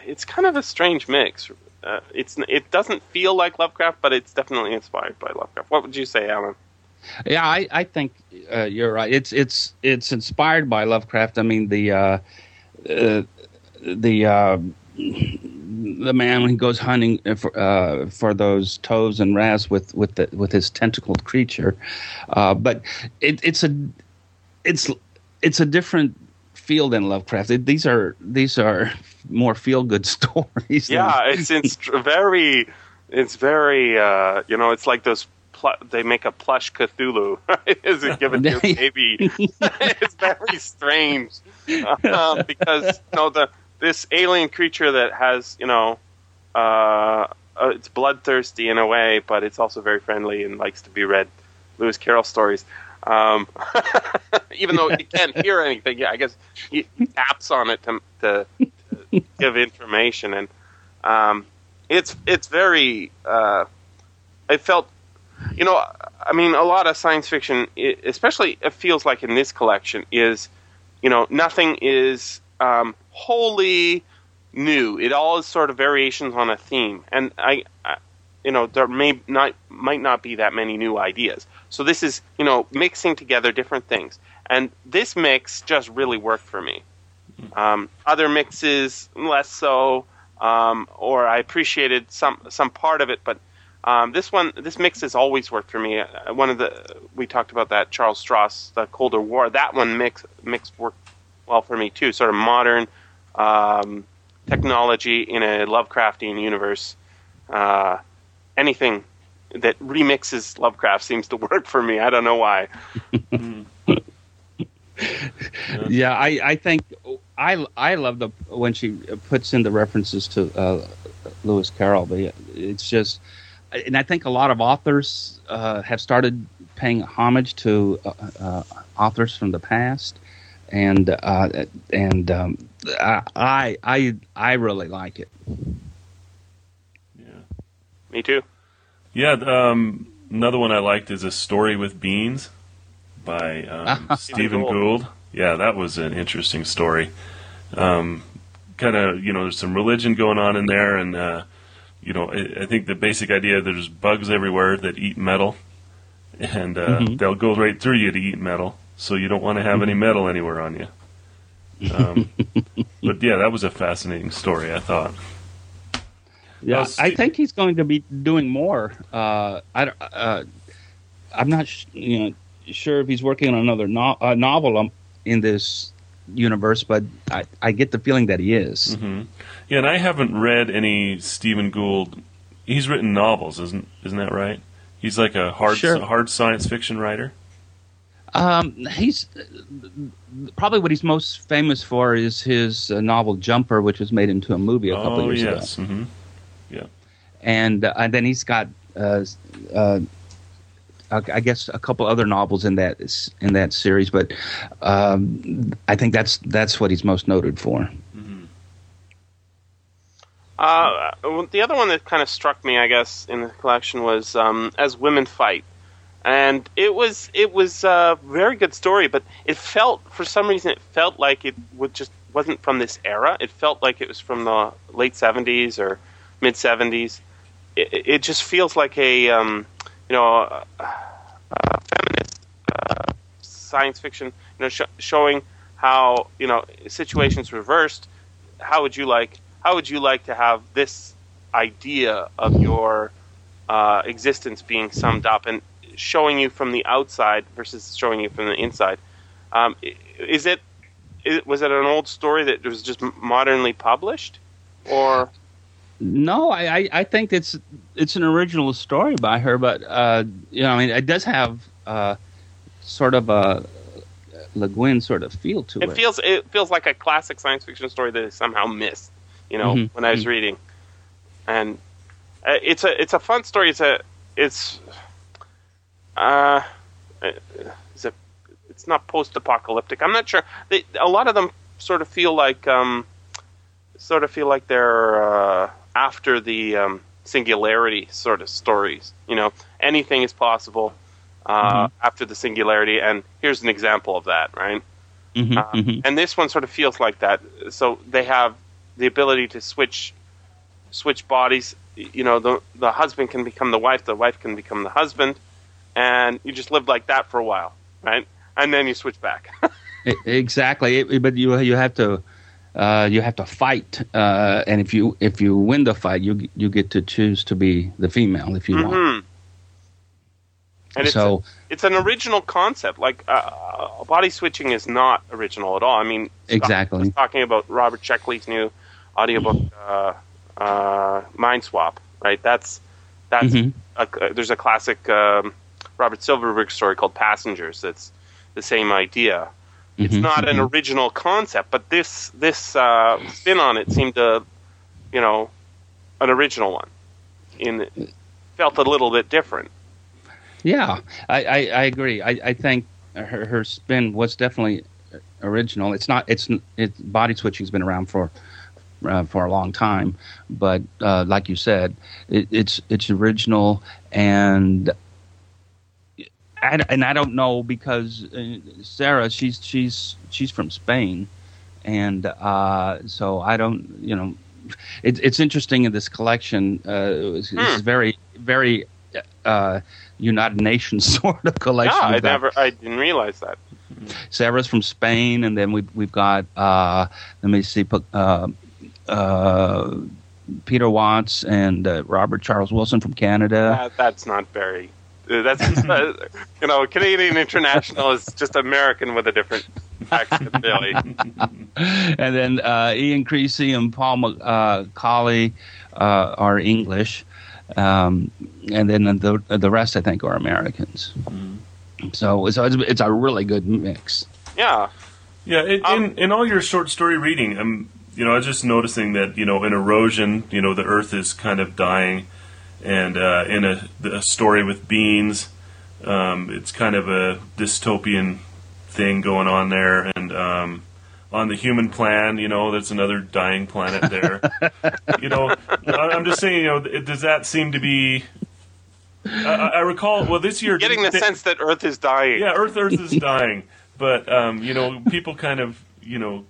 it's kind of a strange mix. Uh, it's it doesn't feel like Lovecraft, but it's definitely inspired by Lovecraft. What would you say, Allan? Yeah, I, I think uh, you're right. It's it's it's inspired by Lovecraft. I mean the uh, uh, the uh, the man when he goes hunting for uh, for those toads and rats with with the with his tentacled creature, but it, it's a it's it's a different feel than Lovecraft. It, these are these are more feel good [LAUGHS] stories. than- Yeah, it's it's [LAUGHS] very it's very uh, you know it's like those. Pl- they make a plush Cthulhu. [LAUGHS] Right? Is it given to your baby? it's very strange um, because you know the this alien creature that has you know uh, uh, it's bloodthirsty in a way, but it's also very friendly and likes to be read Lewis Carroll stories. Um, [LAUGHS] even though he [LAUGHS] can't hear anything, yeah, I guess he taps on it to, to, to [LAUGHS] give information, and um, it's it's very. Uh, I felt, you know, I mean, a lot of science fiction, especially it feels like in this collection, is, you know, nothing is um, wholly new. It all is sort of variations on a theme, and I, I, you know, there may not might not be that many new ideas. So this is, you know, mixing together different things, and this mix just really worked for me. Um, other mixes less so, um, or I appreciated some some part of it, but um, this one, this mix has always worked for me. Uh, One of the we talked about that Charles Stross, the Colder War. That one mix mix worked well for me too. Sort of modern um, technology in a Lovecraftian universe. Uh, anything, that remixes Lovecraft seems to [LAUGHS] work for me. I don't know why. [LAUGHS] yeah, I, I think I I love the when she puts in the references to uh, Lewis Carroll. But it's just, and I think a lot of authors uh, have started paying homage to uh, uh authors from the past, and uh, and um, I I I really like it. Yeah, me too. Yeah, um, another one I liked is a story with beans by um, [LAUGHS] Stephen Gould. Yeah, that was an interesting story. Um, kind of, you know, there's some religion going on in there, and uh, you know, I, I, think the basic idea there's bugs everywhere that eat metal, and uh, mm-hmm. they'll go right through you to eat metal. So you don't want to have any mm-hmm. metal anywhere on you. Um, [LAUGHS] but yeah, that was a fascinating story. I thought. Yeah, I think he's going to be doing more. Uh, I, uh, I'm not, sh- you know, sure if he's working on another no- uh, novel um, in this universe, but I, I get the feeling that he is. Mm-hmm. Yeah, and I haven't read any Stephen Gould. He's written novels, isn't isn't that right? He's like a hard sure. hard science fiction writer. Um, he's probably what he's most famous for is his uh, novel Jumper, which was made into a movie a couple oh, years yes. ago. Mm-hmm. And uh, and then he's got uh, uh I guess a couple other novels in that in that series, but um, I think that's that's what he's most noted for. Mm-hmm. Uh, the other one that kind of struck me, I guess, in the collection was um, "As Women Fight," and it was it was a very good story, but it felt for some reason it felt like it would just wasn't from this era. It felt like it was from the late '70s or mid '70s. It, it just feels like a um, you know, uh, uh, feminist uh, science fiction, you know, sh- showing how you know situations reversed. How would you like? How would you like to have this idea of your uh, existence being summed up and showing you from the outside versus showing you from the inside? Um, is it? Is, was it an old story that was just modernly published, or? No, I, I, I, think it's it's an original story by her, but uh, you know, I mean, it does have uh, sort of a Le Guin sort of feel to it. It feels it feels like a classic science fiction story that is somehow missed. You know, mm-hmm. when I was mm-hmm. reading, and uh, it's a it's a fun story. It's a it's uh, it's a it's not post apocalyptic. I'm not sure. They, a lot of them sort of feel like um, sort of feel like they're uh, after the um, singularity sort of stories. You know, anything is possible uh, mm-hmm. after the singularity, and here's an example of that, right? Mm-hmm, uh, mm-hmm. And this one sort of feels like that. So they have the ability to switch switch bodies. You know, the the husband can become the wife, the wife can become the husband, and you just live like that for a while, right? And then you switch back. [LAUGHS] exactly, it, but you you have to uh, you have to fight, uh, and if you if you win the fight, you you get to choose to be the female if you mm-hmm. want. And so it's, a, it's, an original concept. Like uh, body switching is not original at all. I mean, exactly. I was talking about Robert Sheckley's new audiobook, uh, uh, Mind Swap. Right. That's that's mm-hmm. a, there's a classic um, Robert Silverberg story called Passengers. That's the same idea. It's mm-hmm. not an mm-hmm. original concept, but this this uh, spin on it seemed to, you know, an original one. In felt a little bit different. Yeah, I, I, I agree. I, I think her, her spin was definitely original. It's not. It's it. Body switching's been around for uh, for a long time, but uh, like you said, it, it's it's original, and I, and I don't know because uh, Sarah, she's she's she's from Spain, and uh, so I don't, you know, it, it's interesting in this collection. Uh, it's, hmm. very very uh, United Nations [LAUGHS] sort of collection. Yeah, I never, I didn't realize that. Sarah's from Spain, and then we've we've got uh, let me see. Uh, uh, Peter Watts and uh, Robert Charles Wilson from Canada. that's not very that's uh, [LAUGHS] you know, Canadian International is just American with a different accent, really. [LAUGHS] and then uh, Ian Creasey and Paul uh, Colley uh, are English, um, and then the the rest I think are Americans. So so it's, it's a really good mix. Yeah. Yeah, it, Um, in in all your short story reading, I'm you know I was just noticing that you know in erosion, you know the Earth is kind of dying, and uh, in a, a story with beans, um, it's kind of a dystopian thing going on there, and um, on the human plan, you know, there's another dying planet there. [LAUGHS] you know, I- I'm just saying, you know, does that seem to be? I, I I recall well this year Getting the th- sense that Earth is dying. yeah, Earth Earth is [LAUGHS] dying, but um, you know, people kind of you know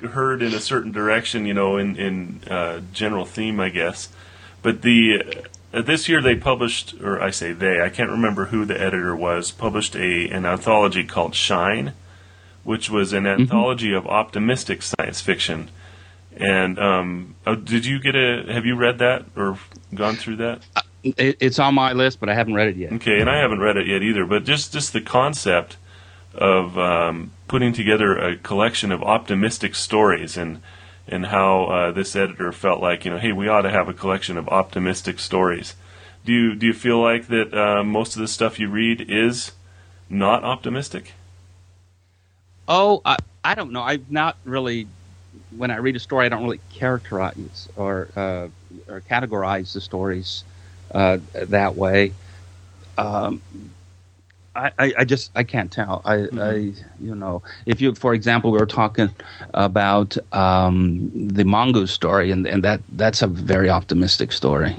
heard in a certain direction, you know, in in uh, general theme, I guess. But the uh, this year they published, or I say they, I can't remember who the editor was, published a an anthology called Shine, which was an anthology of optimistic science fiction. And um, oh, did you get a? Have you read that or gone through that? It, it's on my list, but I haven't read it yet. Okay, and I haven't read it yet either, but just just the concept of um, putting together a collection of optimistic stories and and how uh, this editor felt like you know, hey, we ought to have a collection of optimistic stories. Do you do you feel like that uh, most of the stuff you read is not optimistic? Oh, I, I don't know. I've not really. When I read a story, I don't really characterize or uh, or categorize the stories uh, that way. Um, I, I, I just I can't tell. I, I you know if you for example we were talking about um, the mongoose story and, and that that's a very optimistic story.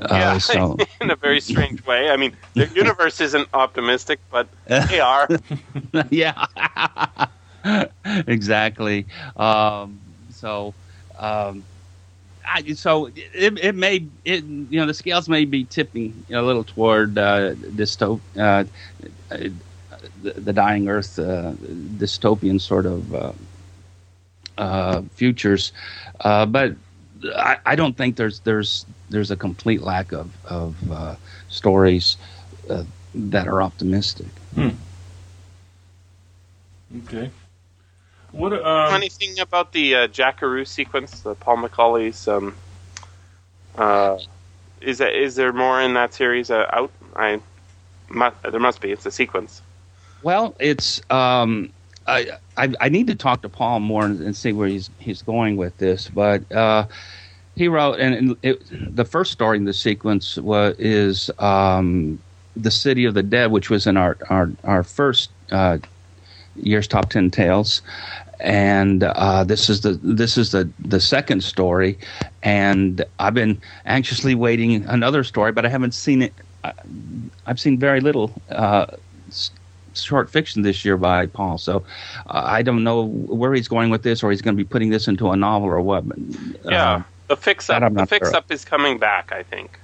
Uh, Yeah, [LAUGHS] so in a very strange way. I mean, the [LAUGHS] universe isn't optimistic, but they are. [LAUGHS] yeah, exactly. Um, so, um, I, so it, it may, it, you know, the scales may be tipping a little toward uh, dystop, uh, the, the dying Earth, uh, dystopian sort of uh, uh, futures, uh, but I, I don't think there's there's there's a complete lack of of stories that are optimistic. Okay. What um, Anything about the uh, Jackaroo sequence, the Paul McAuley's? Um, uh, is that, is there more in that series uh, out? I mu- there must be. It's a sequence. Well, it's um, I, I I need to talk to Paul more and, and see where he's he's going with this. But uh, he wrote, and, and it, the first story in the sequence was is um, the City of the Dead, which was in our our our first uh, year's top ten tales. And uh, this is the this is the the second story, and I've been anxiously waiting another story, but I haven't seen it. I, I've seen very little uh, s- short fiction this year by Paul, so uh, I don't know where he's going with this, or he's going to be putting this into a novel or what. but, Yeah, uh, the fix up. The fix sure up is coming back. I think.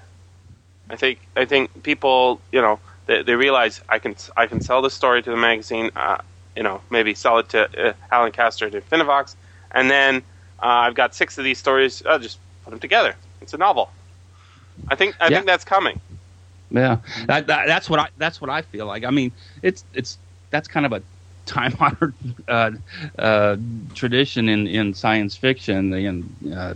I think. I think people, you know, they, they realize I can I can sell the story to the magazine. Uh, you know, maybe sell it to uh, Allan Kaster to Infinivox, and then uh, I've got six of these stories. I'll just put them together. It's a novel. I think. I Yeah. think that's coming. Yeah, that, that, that's what I that's what I feel like. I mean, it's it's that's kind of a time [LAUGHS] honored uh, uh, tradition in, in science fiction. And uh,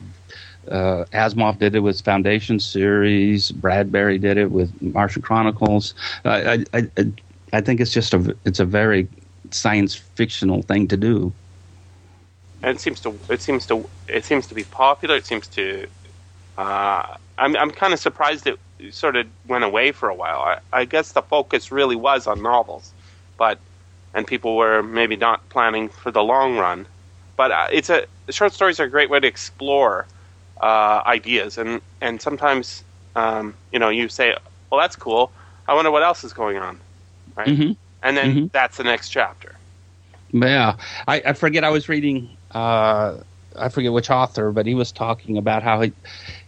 uh, Asimov did it with Foundation series. Bradbury did it with Martian Chronicles. I I, I, I think it's just a it's a very science fictional thing to do. and it seems to it seems to it seems to be popular. It seems to. Uh, I'm I'm kind of surprised it sort of went away for a while. I, I guess the focus really was on novels, but and people were maybe not planning for the long run. But uh, it's a short stories are a great way to explore uh, ideas, and and sometimes um, you know you say, well that's cool. I wonder what else is going on, right? Mm-hmm. And then Mhm. that's the next chapter. Yeah, I, I forget. I was reading. Uh, I forget which author, but he was talking about how he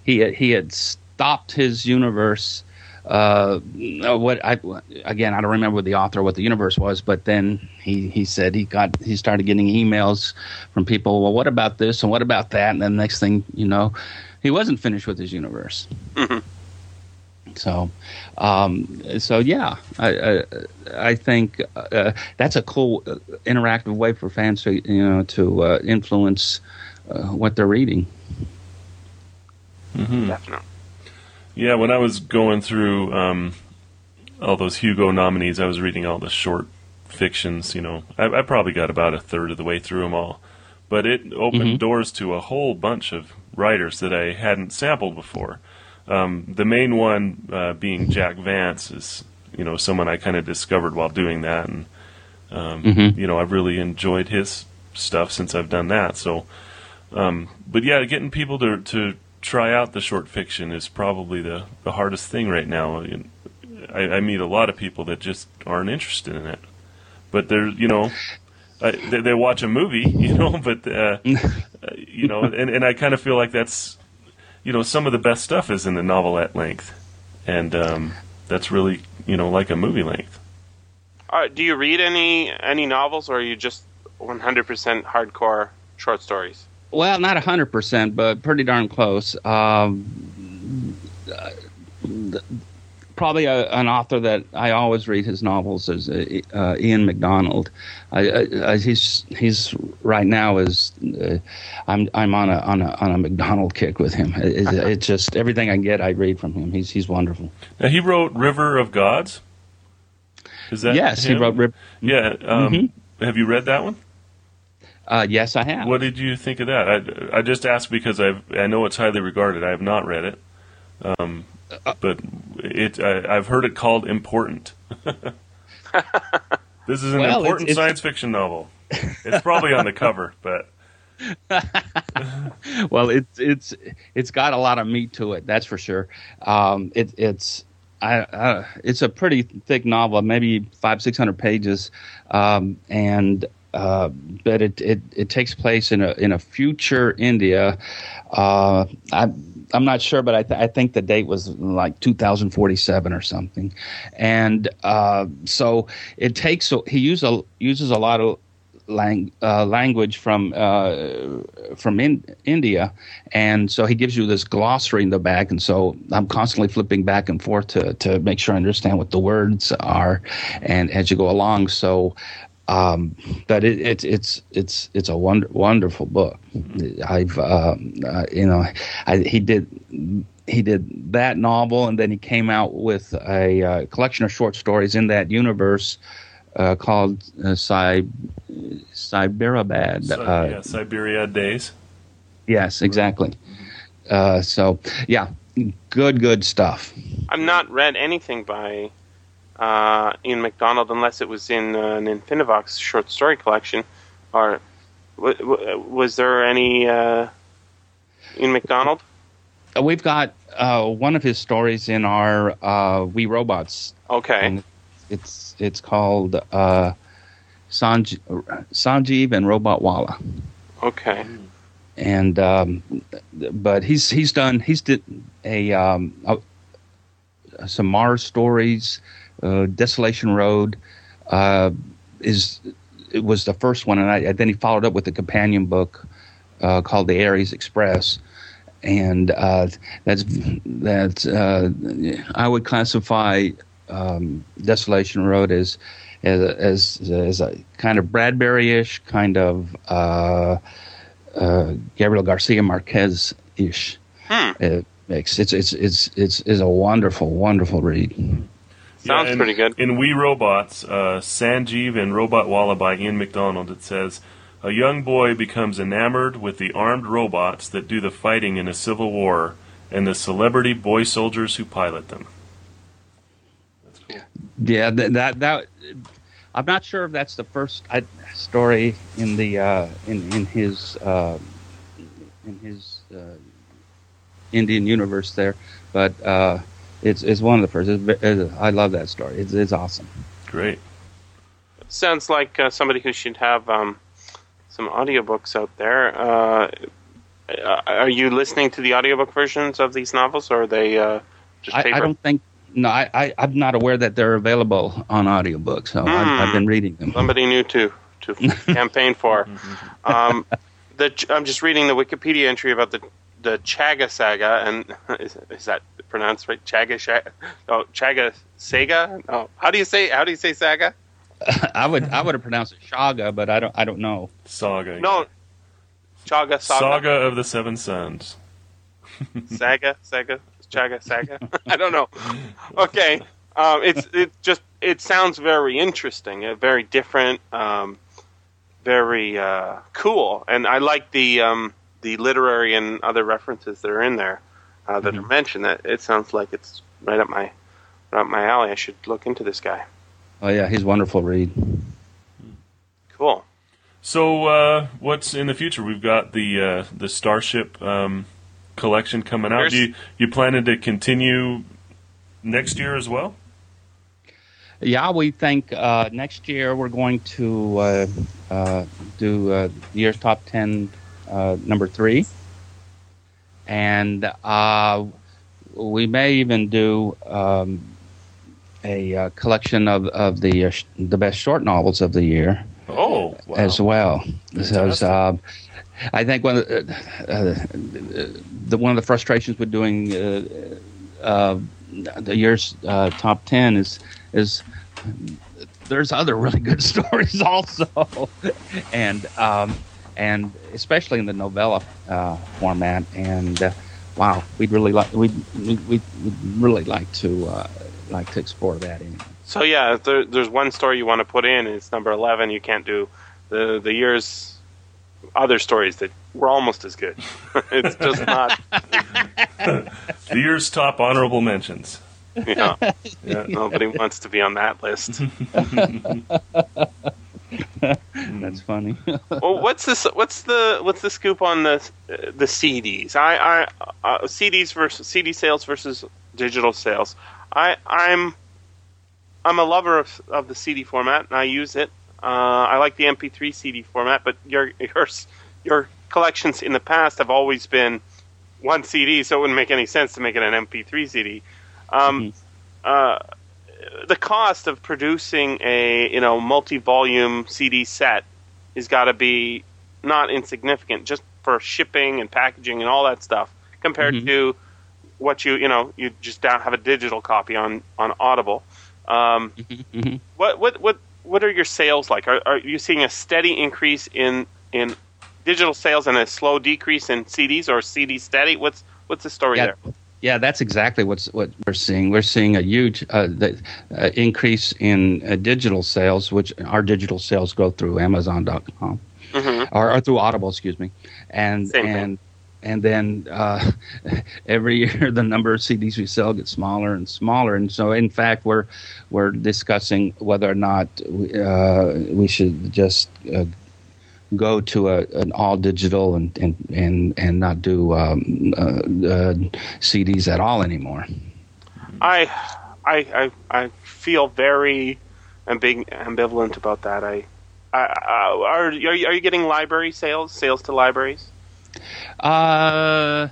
he he had stopped his universe. Uh, what I again, I don't remember what the author, or what the universe was, but then he he said he got he started getting emails from people. Well, what about this and what about that? And then next thing you know, he wasn't finished with his universe. Mhm. So, um, so yeah, I, I, I think uh, that's a cool, uh, interactive way for fans to you know to uh, influence uh, what they're reading. mhm. Definitely. Yeah, when I was going through um, all those Hugo nominees, I was reading all the short fictions. You know, I, I probably got about a third of the way through them all, but it opened Mhm. doors to a whole bunch of writers that I hadn't sampled before. Um, the main one uh, being Jack Vance is, you know, someone I kind of discovered while doing that, and um, Mhm. you know, I've really enjoyed his stuff since I've done that. So, um, but yeah, getting people to to try out the short fiction is probably the the hardest thing right now. I, I meet a lot of people that just aren't interested in it, but they're you know. I, they, they watch a movie, [LAUGHS] you know, but uh, [LAUGHS] uh, you know, and, and I kind of feel like that's, you know, some of the best stuff is in the novelette length, and um, that's really, you know, like a movie length. Uh, do you read any any novels, or are you just 100% hardcore short stories? Well, not hundred percent, but pretty darn close. Um, uh, th- probably a, an author that I always read his novels is uh, uh, Ian McDonald. I, I, I, he's he's right now is uh, I'm I'm on a on a on a McDonald kick with him. It, it, [LAUGHS] it's just everything I get, I read from him. He's he's wonderful. Now he wrote River of Gods. Is that yes, he wrote. Rip, Yeah. Um, Mhm. Have you read that one? uh, yes, I have. What did you think of that? I, I just asked because I've I know it's highly regarded. I have not read it, um, but it I, I've heard it called important. [LAUGHS] this is an Well, it's- important it's- science fiction novel. It's probably on the cover, but [LAUGHS] well, it's it's it's got a lot of meat to it. That's for sure. Um, it, it's I, uh, it's a pretty thick novel, maybe five six hundred pages, um, and uh, but it, it it takes place in a in a future India. Uh, I. I'm not sure, but I, th- I think the date was like 2047 or something, and uh, so it takes. He uses a, uses a lot of lang- uh, language from uh, from in- India, and so he gives you this glossary in the back, and so I'm constantly flipping back and forth to to make sure I understand what the words are, and as you go along, so. Um, but it, it, it's it's it's a wonder, wonderful book. I've uh, uh, you know I, he did he did that novel, and then he came out with a uh, collection of short stories in that universe uh, called uh, Cy, Cyberabad. Si- uh, yeah, Cyberabad Days. Yes, exactly. Uh, so yeah, good good stuff. I've not read anything by uh, Ian McDonald unless it was in uh, an Infinivox short story collection. Or w- w- was there any uh, Ian McDonald? Uh, We've got uh, one of his stories in our uh, We Robots. Okay. It's it's called uh, Sanj- Sanjeev and Robot Walla. Okay. and um, but he's he's done he's did a, um, a some Mars stories, uh, Desolation Road, uh, is it was the first one, and, I, and then he followed up with a companion book uh, called The Ares Express, and uh, that's that's uh, I would classify um, Desolation Road as as as, as a kind of Bradbury-ish kind of. Uh, uh, Gabriel Garcia Marquez ish Hmm. It's it's it's it's is a wonderful wonderful read. Sounds and pretty good. In We Robots, uh, Sanjeev and Robot Walla by Ian McDonald, it says, A young boy becomes enamored with the armed robots that do the fighting in a civil war and the celebrity boy soldiers who pilot them. That's cool. Yeah, that that, that I'm not sure if that's the first I, story in the uh, in in his uh, in his uh, Indian universe there, but uh, it's it's one of the first. It's, it's, I love that story. It's it's awesome. Great. Sounds like uh, somebody who should have um, some audiobooks out there. Uh, uh, are you listening to the audiobook versions of these novels, or are they uh, just I, paper? I don't think. No, I, I, I'm not aware that they're available on audiobook, so I've, I've been reading them. Somebody new to to [LAUGHS] campaign for. [LAUGHS] Um, the I'm just reading the Wikipedia entry about the the Chaga saga, and [LAUGHS] is, is that pronounced right? Chaga Saga? Oh, Chaga Saga? Oh, how do you say how do you say saga? [LAUGHS] I would I would have pronounced it Shaga, but I don't I don't know. Saga. No, Chaga Saga. Saga of the Seven Suns. [LAUGHS] Saga Saga Chaga Saga. I don't know. Okay, um, it's it just it sounds very interesting, uh, very different, um, very uh, cool, and I like the um, the literary and other references that are in there uh, that are mentioned. That it sounds like it's right up my right up my alley. I should look into this guy. Oh yeah, he's wonderful read. Cool. So, uh, what's in the future? We've got the uh, the Starship um, collection coming out. There's- Do you, you planning to continue next year as well? Yeah, we think uh, next year we're going to uh, uh, do uh, year's top ten number three, and uh, we may even do um, a uh, collection of of the uh, sh- the best short novels of the year Oh, wow. as well. Fantastic. um, I think one of the, uh, the one of the frustrations with doing uh, uh, the year's uh, top ten is is there's other really good [LAUGHS] stories also, and um, and especially in the novella uh, format. And uh, wow, we'd really like we we we'd really like to uh, like to explore that. Anyway. So yeah, if there, there's one story you want to put in. And it's number eleven. You can't do the the year's other stories that were almost as good. [LAUGHS] it's just not. [LAUGHS] the year's top honorable mentions. You [LAUGHS] know, Yeah. nobody wants to be on that list. That's funny. [LAUGHS] well, what's this? What's the what's the scoop on the uh, the CDs? I, I uh, CDs versus CD sales versus digital sales. I I'm I'm a lover of, of the CD format and I use it. Uh, I like the MP3 CD format, but your your your collections in the past have always been one CD, so it wouldn't make any sense to make it an MP3 CD. Um, uh, the cost of producing a you know multi-volume CD set has got to be not insignificant just for shipping and packaging and all that stuff compared Mhm. to what you you know you just down have a digital copy on on Audible. Um, Mhm. what what what what are your sales like? Are, are you seeing a steady increase in in digital sales and a slow decrease in CDs, or CD steady? What's what's the story Yeah. there? Yeah, that's exactly what's what we're seeing. We're seeing a huge uh, the, uh, increase in uh, digital sales, which our digital sales go through Amazon.com hmm or, or through Audible, excuse me, and Same thing. and and then uh, [LAUGHS] every year the number of CDs we sell gets smaller and smaller, and so in fact we're we're discussing whether or not uh, we should just uh, go to a, an all digital and and and and not do um, uh, uh, CDs at all anymore. I, I, I, I feel very ambivalent about that. I, I, I are, are you, are you getting library sales, sales to libraries? Uh,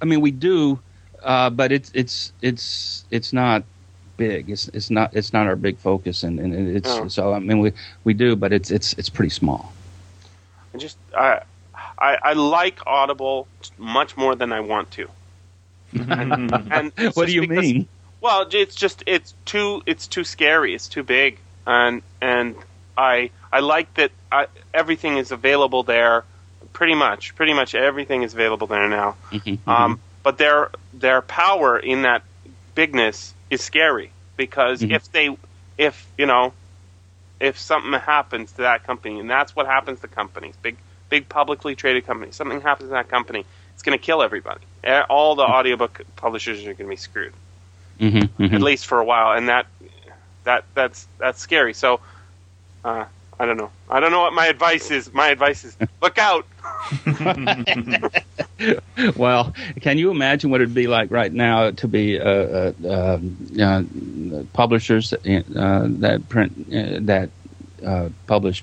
I mean, we do, uh, but it's it's it's it's not big. It's it's not it's not our big focus, and, and it's Oh. so I mean we we do, but it's it's it's pretty small. I just, I, I, I like Audible much more than I want to. And [LAUGHS] it's what do you because- mean? Well, it's just it's too it's too scary. It's too big, and and I I like that I, everything is available there. Pretty much, pretty much everything is available there now. Mhm, Um, but their their power in that bigness is scary because Mhm. if they if you know if something happens to that company and that's what happens to companies big big publicly traded companies something happens to that company it's going to kill everybody Eh, all the audiobook publishers are going to be screwed mhm, mhm. at least for a while and that that that's that's scary so uh, I don't know. I don't know what my advice is. My advice is look out. [LAUGHS] well, can you imagine what it'd be like right now to be uh, uh, um, uh, publishers uh, that print uh, that uh, publish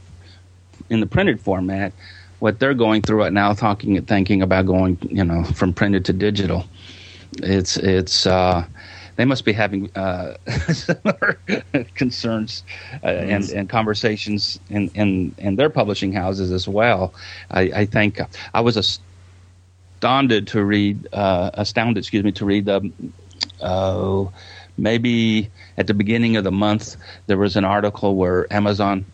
in the printed format? What they're going through right now, talking and thinking about going, you know, from printed to digital. It's it's they must be having uh, [LAUGHS] similar concerns uh, and and conversations in, in in their publishing houses as well. I, I think I was astounded to read uh, astounded, excuse me, to read the. Uh, maybe at the beginning of the month there was an article where Amazon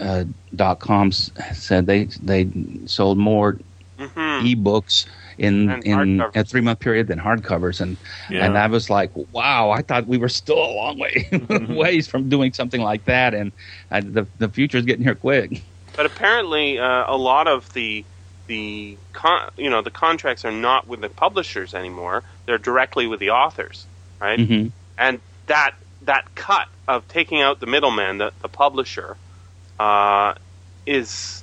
uh, dot com said they they sold more hmm ebooks in And in a three month period than hardcovers, and Yeah. and I was like, wow, I thought we were still a long way [LAUGHS] ways from doing something like that, and uh, the the future is getting here quick. But apparently, uh, a lot of the the con- you know the contracts are not with the publishers anymore. They're directly with the authors, right? hmm And that that cut of taking out the middleman, the, the publisher, uh, is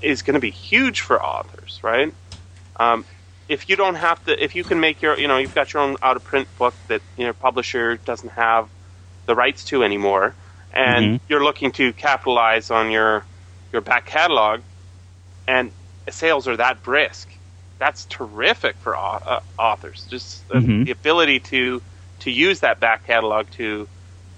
is going to be huge for authors, right? Um, if you don't have to, if you can make your, you know, you've got your own out of print book that your know publisher doesn't have the rights to anymore, and Mhm. you're looking to capitalize on your your back catalog, and sales are that brisk, that's terrific for uh, authors. Just uh, Mhm. the ability to to use that back catalog to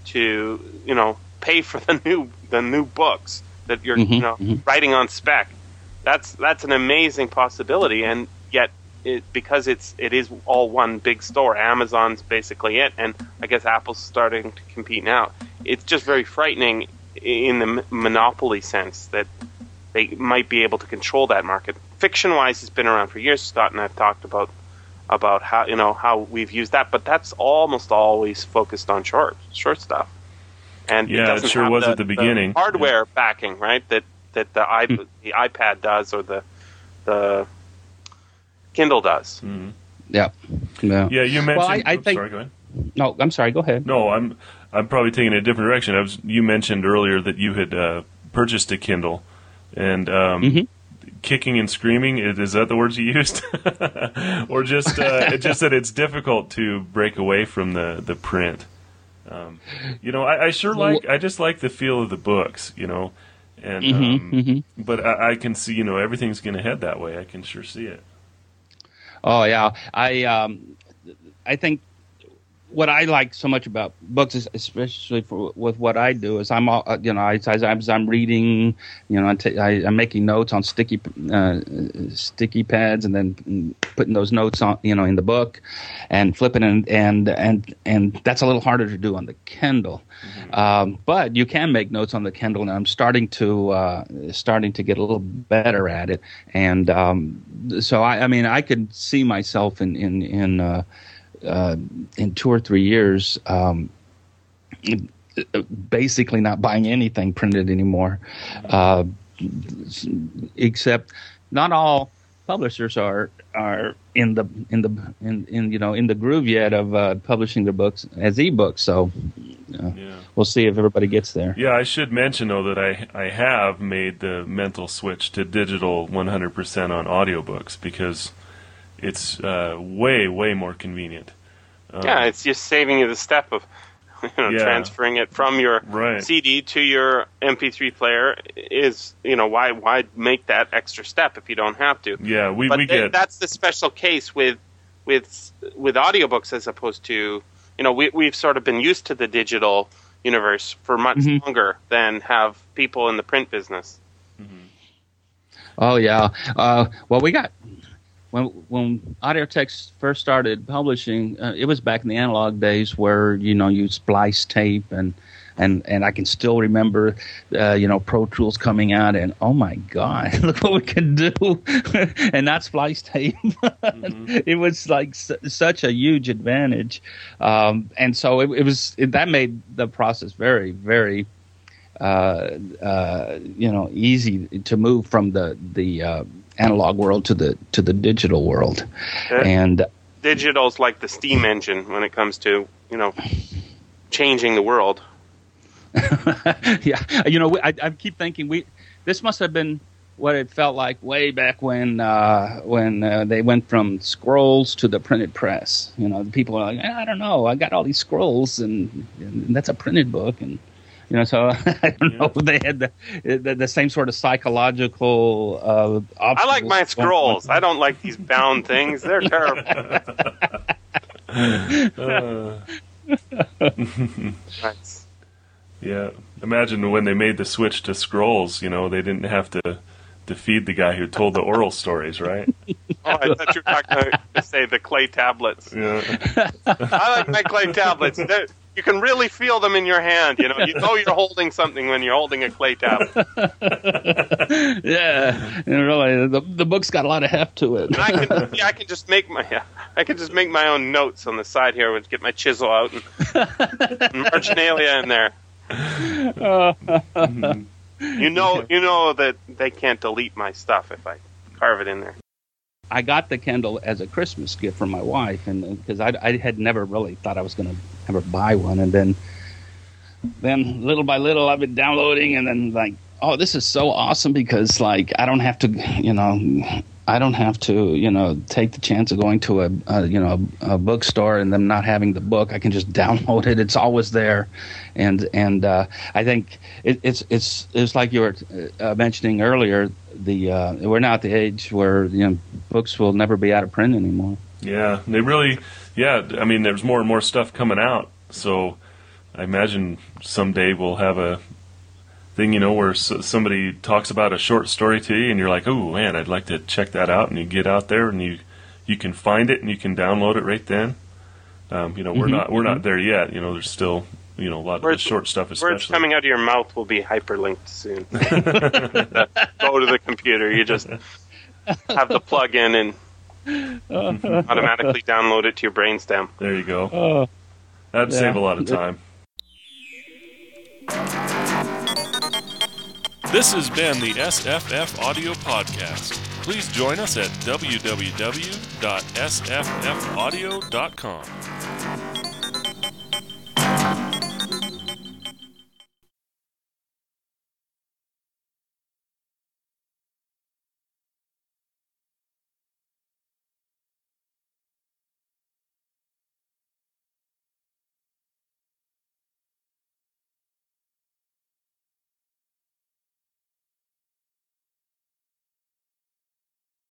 to you know pay for [LAUGHS] the new the new books that you're you Mhm, know mhm. writing on spec. That's that's an amazing possibility, and yet it, because it's it is all one big store. Amazon's basically it, and I guess Apple's starting to compete now. It's just very frightening in the monopoly sense that they might be able to control that market. Fiction wise, it's been around for years. Scott and I've talked about about how you know how we've used that, but that's almost always focused on short short stuff. And Yeah, it doesn't sure was at the beginning. hardware backing, right? That that the i hmm. the iPad does or the the Kindle does. Mhm. Yeah. Yeah. Yeah, you mentioned. Well, I- I oops, think- sorry, go ahead. No, I'm sorry. Go ahead. No, I'm I'm probably taking a different direction. I was you mentioned earlier that you had uh, purchased a Kindle, and um, Mhm. kicking and screaming is, is that the words you used, [LAUGHS] or just uh, it just that it's difficult to break away from the the print. Um, you know, I, I sure like I just like the feel of the books. You know, and um, mhm. but I, I can see you know everything's going to head that way. I can sure see it. Oh yeah, I um, I think what I like so much about books, is especially for with what I do, is I'm all, uh, you know I, as I'm, I'm reading, you know I ta- I, I'm making notes on sticky uh, sticky pads and then putting those notes on you know in the book, and flipping and and and and that's a little harder to do on the Kindle. Um, but you can make notes on the Kindle, and I'm starting to uh, starting to get a little better at it. And um, so I, I mean, I could see myself in in in uh, uh, in two or three years. Um, basically not buying anything printed anymore uh, except not all publishers are are in the in the in, in you know in the groove yet of uh, publishing their books as ebooks so uh, Yeah. we'll see if everybody gets there Yeah, I should mention though that I I have made the mental switch to digital 100% on audiobooks because it's uh, way way more convenient. Um, Yeah, it's just saving you the step of [LAUGHS] you know, Yeah. transferring it from your Right. CD to your MP3 player. Is you know why why make that extra step if you don't have to? yeah, we but we th- get that's the special case with with with audiobooks as opposed to you know we we've sort of been used to the digital universe for much Mhm. longer than have people in the print business. Oh yeah. Uh, well, we got when when Audiotext first started publishing. Uh, it was back in the analog days where you know you splice tape and. And, and I can still remember, uh, you know, Pro Tools coming out, and oh my God, [LAUGHS] look what we can do, [LAUGHS] and not splice tape. [LAUGHS] it was like su- such a huge advantage, um, and so it, it was it, that made the process very, very uh, uh, you know easy to move from the the uh, analog world to the to the digital world, Yeah. and Digital's like the steam engine when it comes to you know changing the world. [LAUGHS] yeah, you know, I, I keep thinking we this must have been what it felt like way back when uh, when uh, they went from scrolls to the printed press. You know, the people are like, I don't know, I got all these scrolls, and, and that's a printed book, and you know, so [LAUGHS] I don't know. They had the, the the same sort of psychological. Uh, I like my scrolls. I don't like these bound things. They're [LAUGHS] terrible. uh, [LAUGHS] Right. yeah. Imagine when they made the switch to scrolls. You know, they didn't have to to feed the guy who told the oral stories, right? Oh, I thought you were talking to say the clay tablets. Yeah. I like my clay tablets. They're, you can really feel them in your hand. You know, you [LAUGHS] know you're holding something when you're holding a clay tablet. [LAUGHS] yeah, and really, the the book's got a lot of heft to it. I can, [LAUGHS] yeah, I can just make my, I can just make my own notes on the side here and get my chisel out and, and marginalia in there. You know, you know that they can't delete my stuff if I carve it in there. I got the Kindle as a Christmas gift from my wife, and because I, I had never really thought I was going to ever buy one, and then then little by little I've been downloading, and then like, oh, this is so awesome because like I don't have to, you know, I don't have to, you know, take the chance of going to a, a you know a, a bookstore and them not having the book. I can just [LAUGHS] download it; it's always there, and and uh, I think it, it's it's it's like you were uh, mentioning earlier. The uh, we're now at the age where you know books will never be out of print anymore. Yeah, they really. Yeah, I mean, there's more and more stuff coming out, so I imagine someday we'll have a thing, you know, where s- somebody talks about a short story to you, and you're like, "Oh man, I'd like to check that out," and you get out there and you you can find it and you can download it right then. Um, you know, we're Mhm, not we're not there yet. You know, there's still you know a lot of the short stuff, Words especially. coming out of your mouth will be hyperlinked soon. [LAUGHS] Go to the computer. You just [LAUGHS] have the plug in and [LAUGHS] automatically download it to your brainstem. There you go. Uh, uh, That'd yeah. save a lot of time. This has been the SFF Audio Podcast. Please join us at www.sffaudio.com.